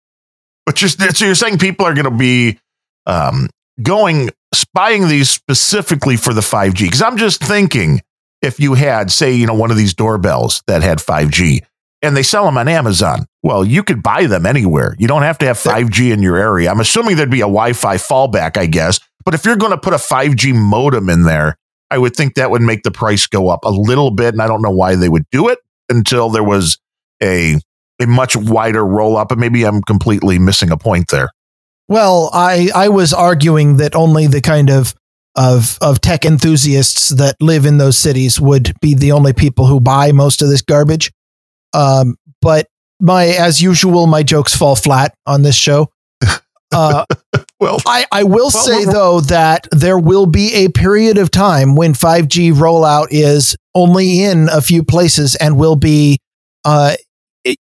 But you're, so you're saying people are going to be um, going spying these specifically for the 5G? Because I'm just thinking if you had, say, you know, one of these doorbells that had 5G and they sell them on Amazon, well, you could buy them anywhere. You don't have to have 5G in your area. I'm assuming there'd be a Wi Fi fallback, I guess. But if you're going to put a 5G modem in there, I would think that would make the price go up a little bit. And I don't know why they would do it until there was a a much wider roll up. But maybe I'm completely missing a point there. Well, I I was arguing that only the kind of of of tech enthusiasts that live in those cities would be the only people who buy most of this garbage. Um, but my as usual, my jokes fall flat on this show. Uh, well, I, I will well, say well, though that there will be a period of time when 5G rollout is only in a few places and will be uh,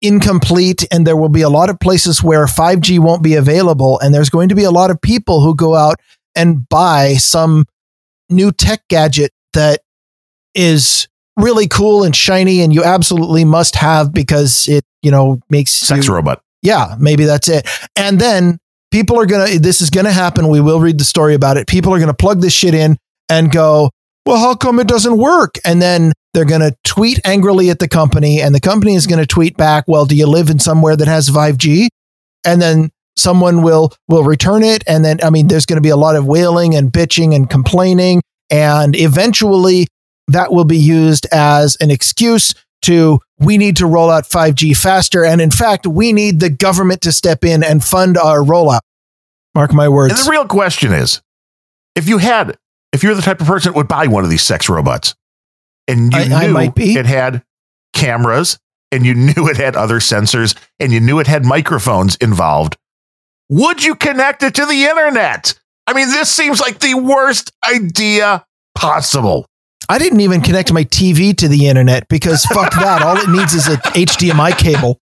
incomplete, and there will be a lot of places where 5G won't be available, and there's going to be a lot of people who go out and buy some new tech gadget that is really cool and shiny, and you absolutely must have because it you know makes sex you, robot. Yeah, maybe that's it. And then people are going to, this is going to happen. We will read the story about it. People are going to plug this shit in and go, well, how come it doesn't work? And then they're going to tweet angrily at the company, and the company is going to tweet back, well, do you live in somewhere that has 5G? And then someone will will return it and then i mean there's going to be a lot of wailing and bitching and complaining and eventually that will be used as an excuse to we need to roll out 5G faster. And in fact, we need the government to step in and fund our rollout. Mark my words. And the real question is if you had, if you're the type of person that would buy one of these sex robots and you I- knew I it had cameras and you knew it had other sensors and you knew it had microphones involved, would you connect it to the internet? I mean, this seems like the worst idea possible. I didn't even connect my TV to the internet because fuck that. All it needs is a HDMI cable.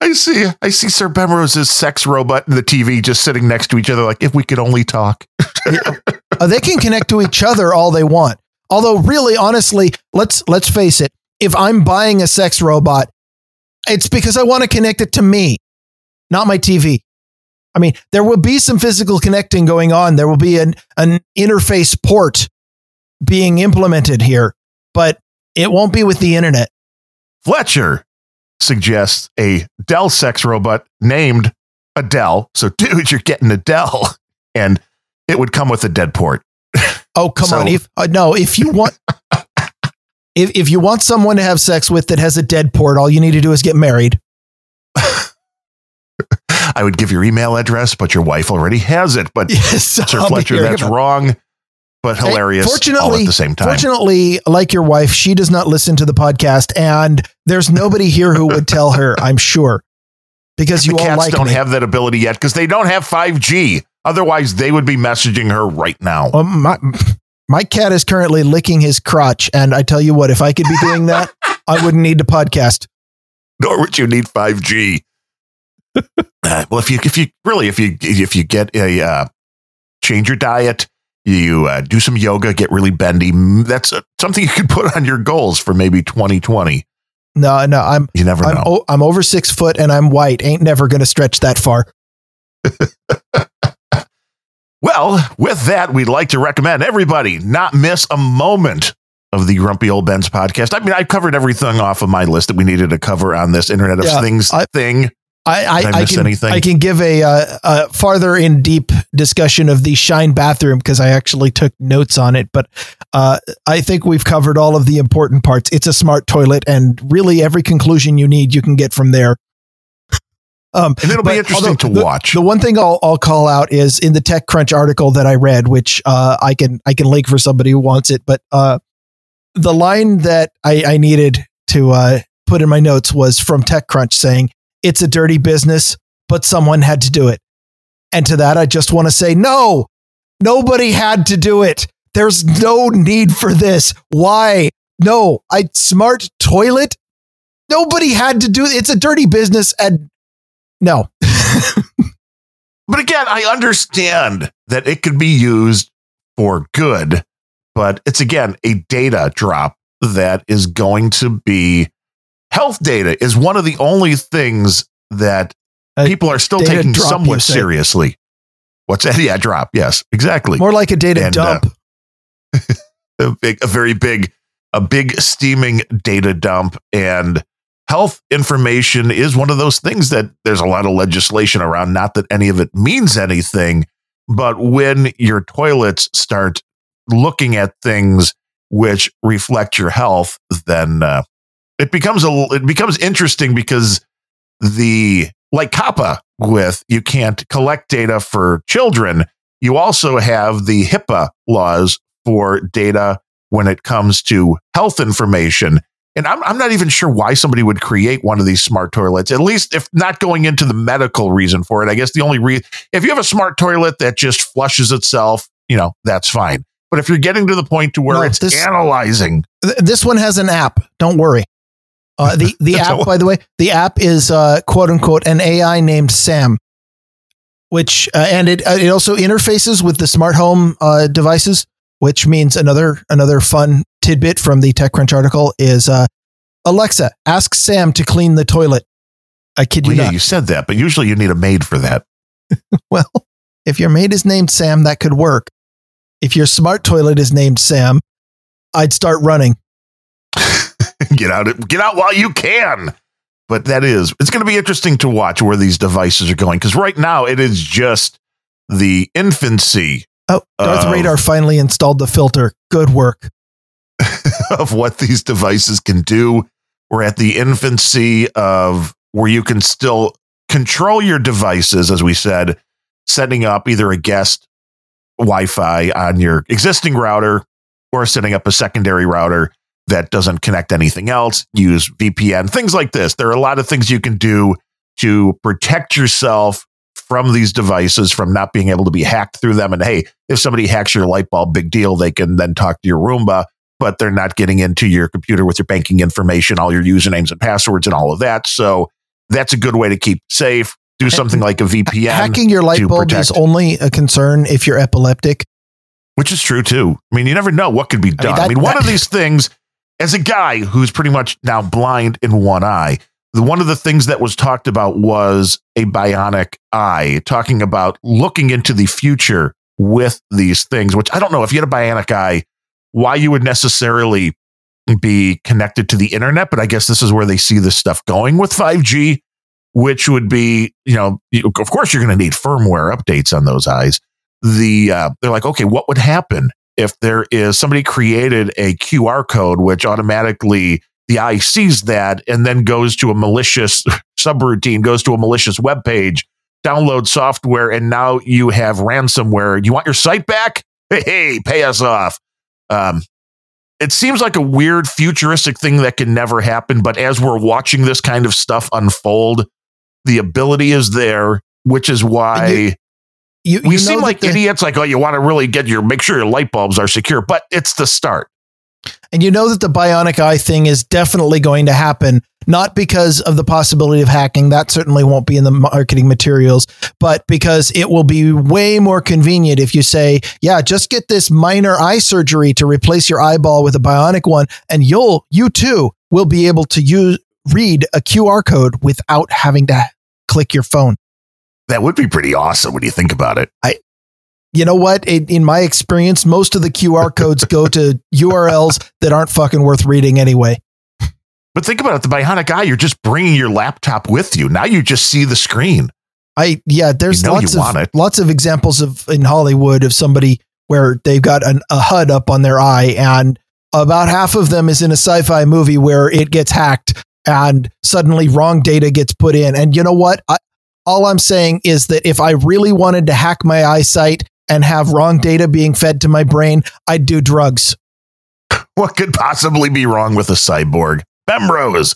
I see, I see Sir Bemrose's sex robot and the TV just sitting next to each other, like if we could only talk. Uh, they can connect to each other all they want. Although, really, honestly, let's let's face it. If I'm buying a sex robot, it's because I want to connect it to me, not my TV. I mean, there will be some physical connecting going on. There will be an an interface port being implemented here, but it won't be with the internet. Fletcher suggests a Dell sex robot named Adele. So, dude, you're getting Adele, and it would come with a dead port. Oh, come So- on. If uh, no, if you want if if you want someone to have sex with that has a dead port, all you need to do is get married. I would give your email address, but your wife already has it. But Yes, Sir Fletcher, that's about- wrong, but hilarious all fortunately- at the same time. Fortunately, like your wife, she does not listen to the podcast, and there's nobody here who would tell her. I'm sure, because you the all cats like don't me. have that ability yet because they don't have 5G. Otherwise, they would be messaging her right now. Well, my my cat is currently licking his crotch, and I tell you what, if I could be doing that, I wouldn't need to podcast. nor would you need 5G. Uh, well, if you if you really if you if you get a uh, change your diet, you uh, do some yoga, get really bendy. That's uh, something you could put on your goals for maybe 2020. No, no, I'm You never I'm know. o- I'm over six foot, and I'm white. Ain't never gonna stretch that far. Well, with that, we'd like to recommend everybody not miss a moment of the Grumpy Old Ben's podcast. I mean, I covered everything off of my list that we needed to cover on this Internet of Yeah, Things I- thing. I I, I I can anything? I can give a uh, uh, farther in deep discussion of the Shine bathroom because I actually took notes on it. But uh, I think we've covered all of the important parts. It's a smart toilet, and really every conclusion you need you can get from there. Um, And it'll be interesting to the- watch. The one thing I'll, I'll call out is in the TechCrunch article that I read, which uh, I can I can link for somebody who wants it. But uh, the line that I, I needed to uh, put in my notes was from TechCrunch saying, "It's a dirty business, but someone had to do it." And to that, I just want to say, no, nobody had to do it. There's no need for this. Why? No, I smart toilet. Nobody had to do it. It's a dirty business, and no. But again, I understand that it could be used for good, but it's again a data drop that is going to be health data is one of the only things that A people are still taking drop, somewhat seriously. What's that? Yeah, drop. Yes, exactly. More like a data And, uh, dump. a, big, a very big, a big steaming data dump and health information is one of those things that there's a lot of legislation around. Not that any of it means anything, but when your toilets start looking at things which reflect your health, then uh, it becomes a it becomes interesting because the like COPPA with you can't collect data for children. You also have the HIPAA laws for data when it comes to health information. And I'm, I'm not even sure why somebody would create one of these smart toilets, at least if not going into the medical reason for it. I guess the only reason, if you have a smart toilet that just flushes itself, you know, that's fine. But if you're getting to the point to where No, it's this- analyzing, Th- This one has an app. Don't worry. Uh, the the app, by the way, the app is uh, quote unquote an AI named Sam, which uh, and it uh, it also interfaces with the smart home uh, devices, which means another another fun tidbit from the TechCrunch article is uh, Alexa, ask Sam to clean the toilet. I kid well, you yeah, not. you said that, but usually you need a maid for that. Well, if your maid is named Sam, that could work. If your smart toilet is named Sam, I'd start running. get out get out while you can but that is it's going to be interesting to watch where these devices are going because right now it is just the infancy Oh, Darth Oh. Radar finally installed the filter. Good work. of what these devices can do. We're at the infancy of where you can still control your devices, as we said, setting up either a guest Wi Fi on your existing router or setting up a secondary router that doesn't connect anything else, use VPN, things like this. There are a lot of things you can do to protect yourself from these devices from not being able to be hacked through them. And hey, if somebody hacks your light bulb, big deal. They can then talk to your Roomba, but they're not getting into your computer with your banking information, all your usernames and passwords and all of that. So that's a good way to keep safe. Do something like a VPN. Hacking your light bulb protect. is only a concern if you're epileptic. Which is true too. I mean, you never know what could be done. I mean, that, I mean one that, of these things, as a guy who's pretty much now blind in one eye, one of the things that was talked about was a bionic eye, talking about looking into the future with these things, which I don't know if you had a bionic eye, why you would necessarily be connected to the internet. But I guess this is where they see this stuff going with 5G, which would be, you know, of course, you're going to need firmware updates on those eyes. The uh, they're like, okay, what would happen if there is somebody created a QR code which automatically the eye sees that and then goes to a malicious subroutine, goes to a malicious web page, download software, and now you have ransomware. You want your site back? Hey, pay us off. Um, it seems like a weird futuristic thing that can never happen, but as we're watching this kind of stuff unfold, the ability is there, which is why you, we seem like the, idiots. Like, oh, you want to really get your make sure your light bulbs are secure, but it's the start. And you know that the bionic eye thing is definitely going to happen, not because of the possibility of hacking. That certainly won't be in the marketing materials, but because it will be way more convenient if you say, yeah, just get this minor eye surgery to replace your eyeball with a bionic one. And you'll, you too will be able to use, read a QR code without having to click your phone. That would be pretty awesome when you think about it. I, you know what? In, in my experience, most of the QR codes go to URLs that aren't fucking worth reading anyway. But think about it, the bionic eye, you're just bringing your laptop with you. Now you just see the screen. I yeah, there's you know lots of lots of examples of in Hollywood of somebody where they've got an, a HUD up on their eye, and about half of them is in a sci-fi movie where it gets hacked and suddenly wrong data gets put in. And you know what? I, all I'm saying is that if I really wanted to hack my eyesight and have wrong data being fed to my brain, I'd do drugs. What could possibly be wrong with a cyborg? Bemrose.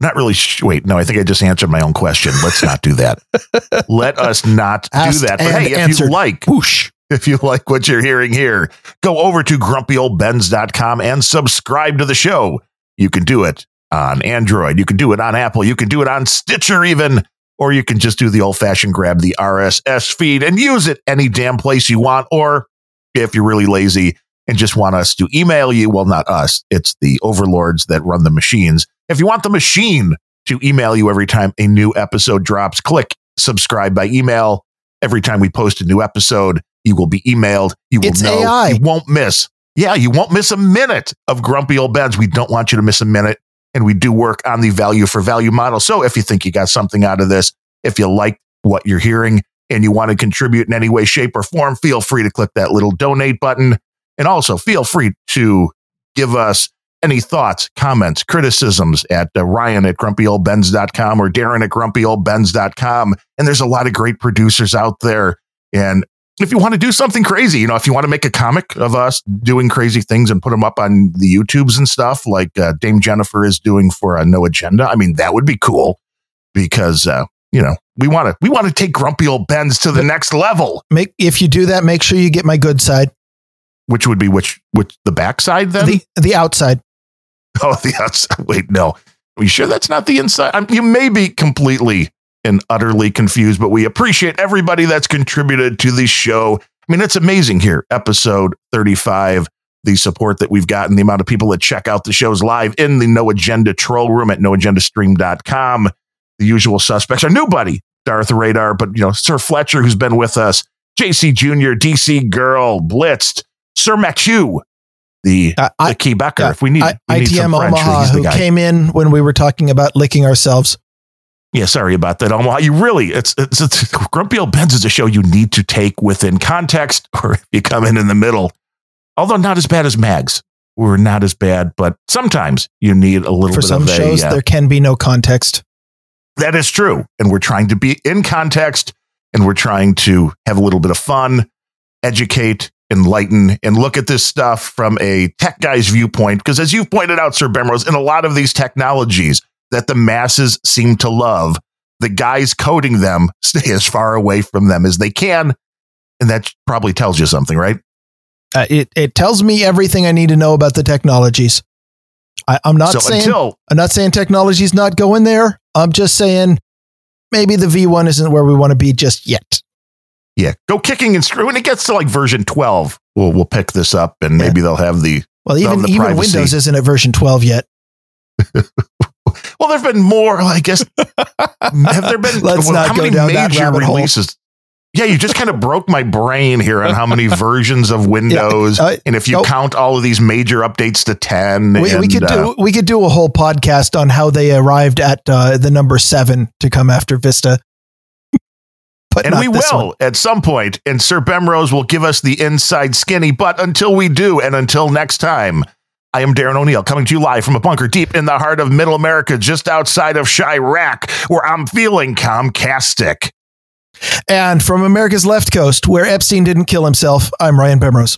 Not really. Sh- wait, no, I think I just answered my own question. Let's not do that. Let us not Asked do that. But hey, if answered. you like, whoosh, if you like what you're hearing here, go over to grumpyoldbens.com and subscribe to the show. You can do it on Android. You can do it on Apple. You can do it on Stitcher, even or you can just do the old fashioned grab the RSS feed and use it any damn place you want. Or if you're really lazy and just want us to email you, well, not us, it's the overlords that run the machines. If you want the machine to email you every time a new episode drops, click subscribe by email. Every time we post a new episode, you will be emailed. You will it's know. AI. You won't miss. Yeah, you won't miss a minute of Grumpy Old Bens. We don't want you to miss a minute and we do work on the value for value model. So if you think you got something out of this, if you like what you're hearing and you want to contribute in any way, shape, or form, feel free to click that little donate button. And also feel free to give us any thoughts, comments, criticisms at uh, Ryan at grumpyoldbens.com or Darren at grumpyoldbens.com. And there's a lot of great producers out there. And if you want to do something crazy, you know, if you want to make a comic of us doing crazy things and put them up on the YouTubes and stuff, like uh, Dame Jennifer is doing for a uh, No Agenda, I mean, that would be cool because, uh, you know, we want to we want to take Grumpy Old Bens to the next level. Make if you do that, make sure you get my good side, which would be which which the backside then the the outside. Oh, the outside. Wait, no. Are you sure that's not the inside? I'm, you may be completely and utterly confused, but we appreciate everybody that's contributed to the show. I mean, it's amazing here, episode 35, the support that we've gotten, the amount of people that check out the shows live in the No Agenda troll room at noagendastream.com. The usual suspects are new buddy, Darth Radar, but you know, Sir Fletcher, who's been with us, JC Jr., DC Girl, Blitzed, Sir Matthew, the, uh, the Quebecer. Uh, if we need, I, we need ITM Omaha, who came in when we were talking about licking ourselves. Yeah, sorry about that. Omaha. You really, it's, it's, it's Grumpy Old Bens is a show you need to take within context, or if you come in in the middle, although not as bad as Mags. were not as bad, but sometimes you need a little For bit some of shows, a, uh, there can be no context. that is true. And we're trying to be in context and we're trying to have a little bit of fun, educate, enlighten, and look at this stuff from a tech guy's viewpoint. Because as you've pointed out, Sir Bemrose, in a lot of these technologies that the masses seem to love, the guys coding them stay as far away from them as they can. And that probably tells you something, right? Uh, it it tells me everything I need to know about the technologies. I, I'm not so saying until I'm not saying technology's not going there. I'm just saying maybe the V1 isn't where we want to be just yet. yeah, go kicking and screw. When it gets to like version 12, we'll we'll pick this up and maybe they'll have the Well, even the even privacy. Windows isn't at version 12 yet. Well, there've been more. I guess have there been? Let's well, not how go many down that major hole. releases? Yeah, you just kind of broke my brain here on how many versions of Windows, uh, and if you nope. count all of these major updates to ten, We, we could uh, do we could do a whole podcast on how they arrived at uh, the number seven to come after Vista. but and we will one. at some point, and Sir Bemrose will give us the inside skinny. But until we do, and until next time, I am Darren O'Neill coming to you live from a bunker deep in the heart of middle America, just outside of Chirac, where I'm feeling comcastic. And from America's left coast, where Epstein didn't kill himself, I'm Ryan Bemrose.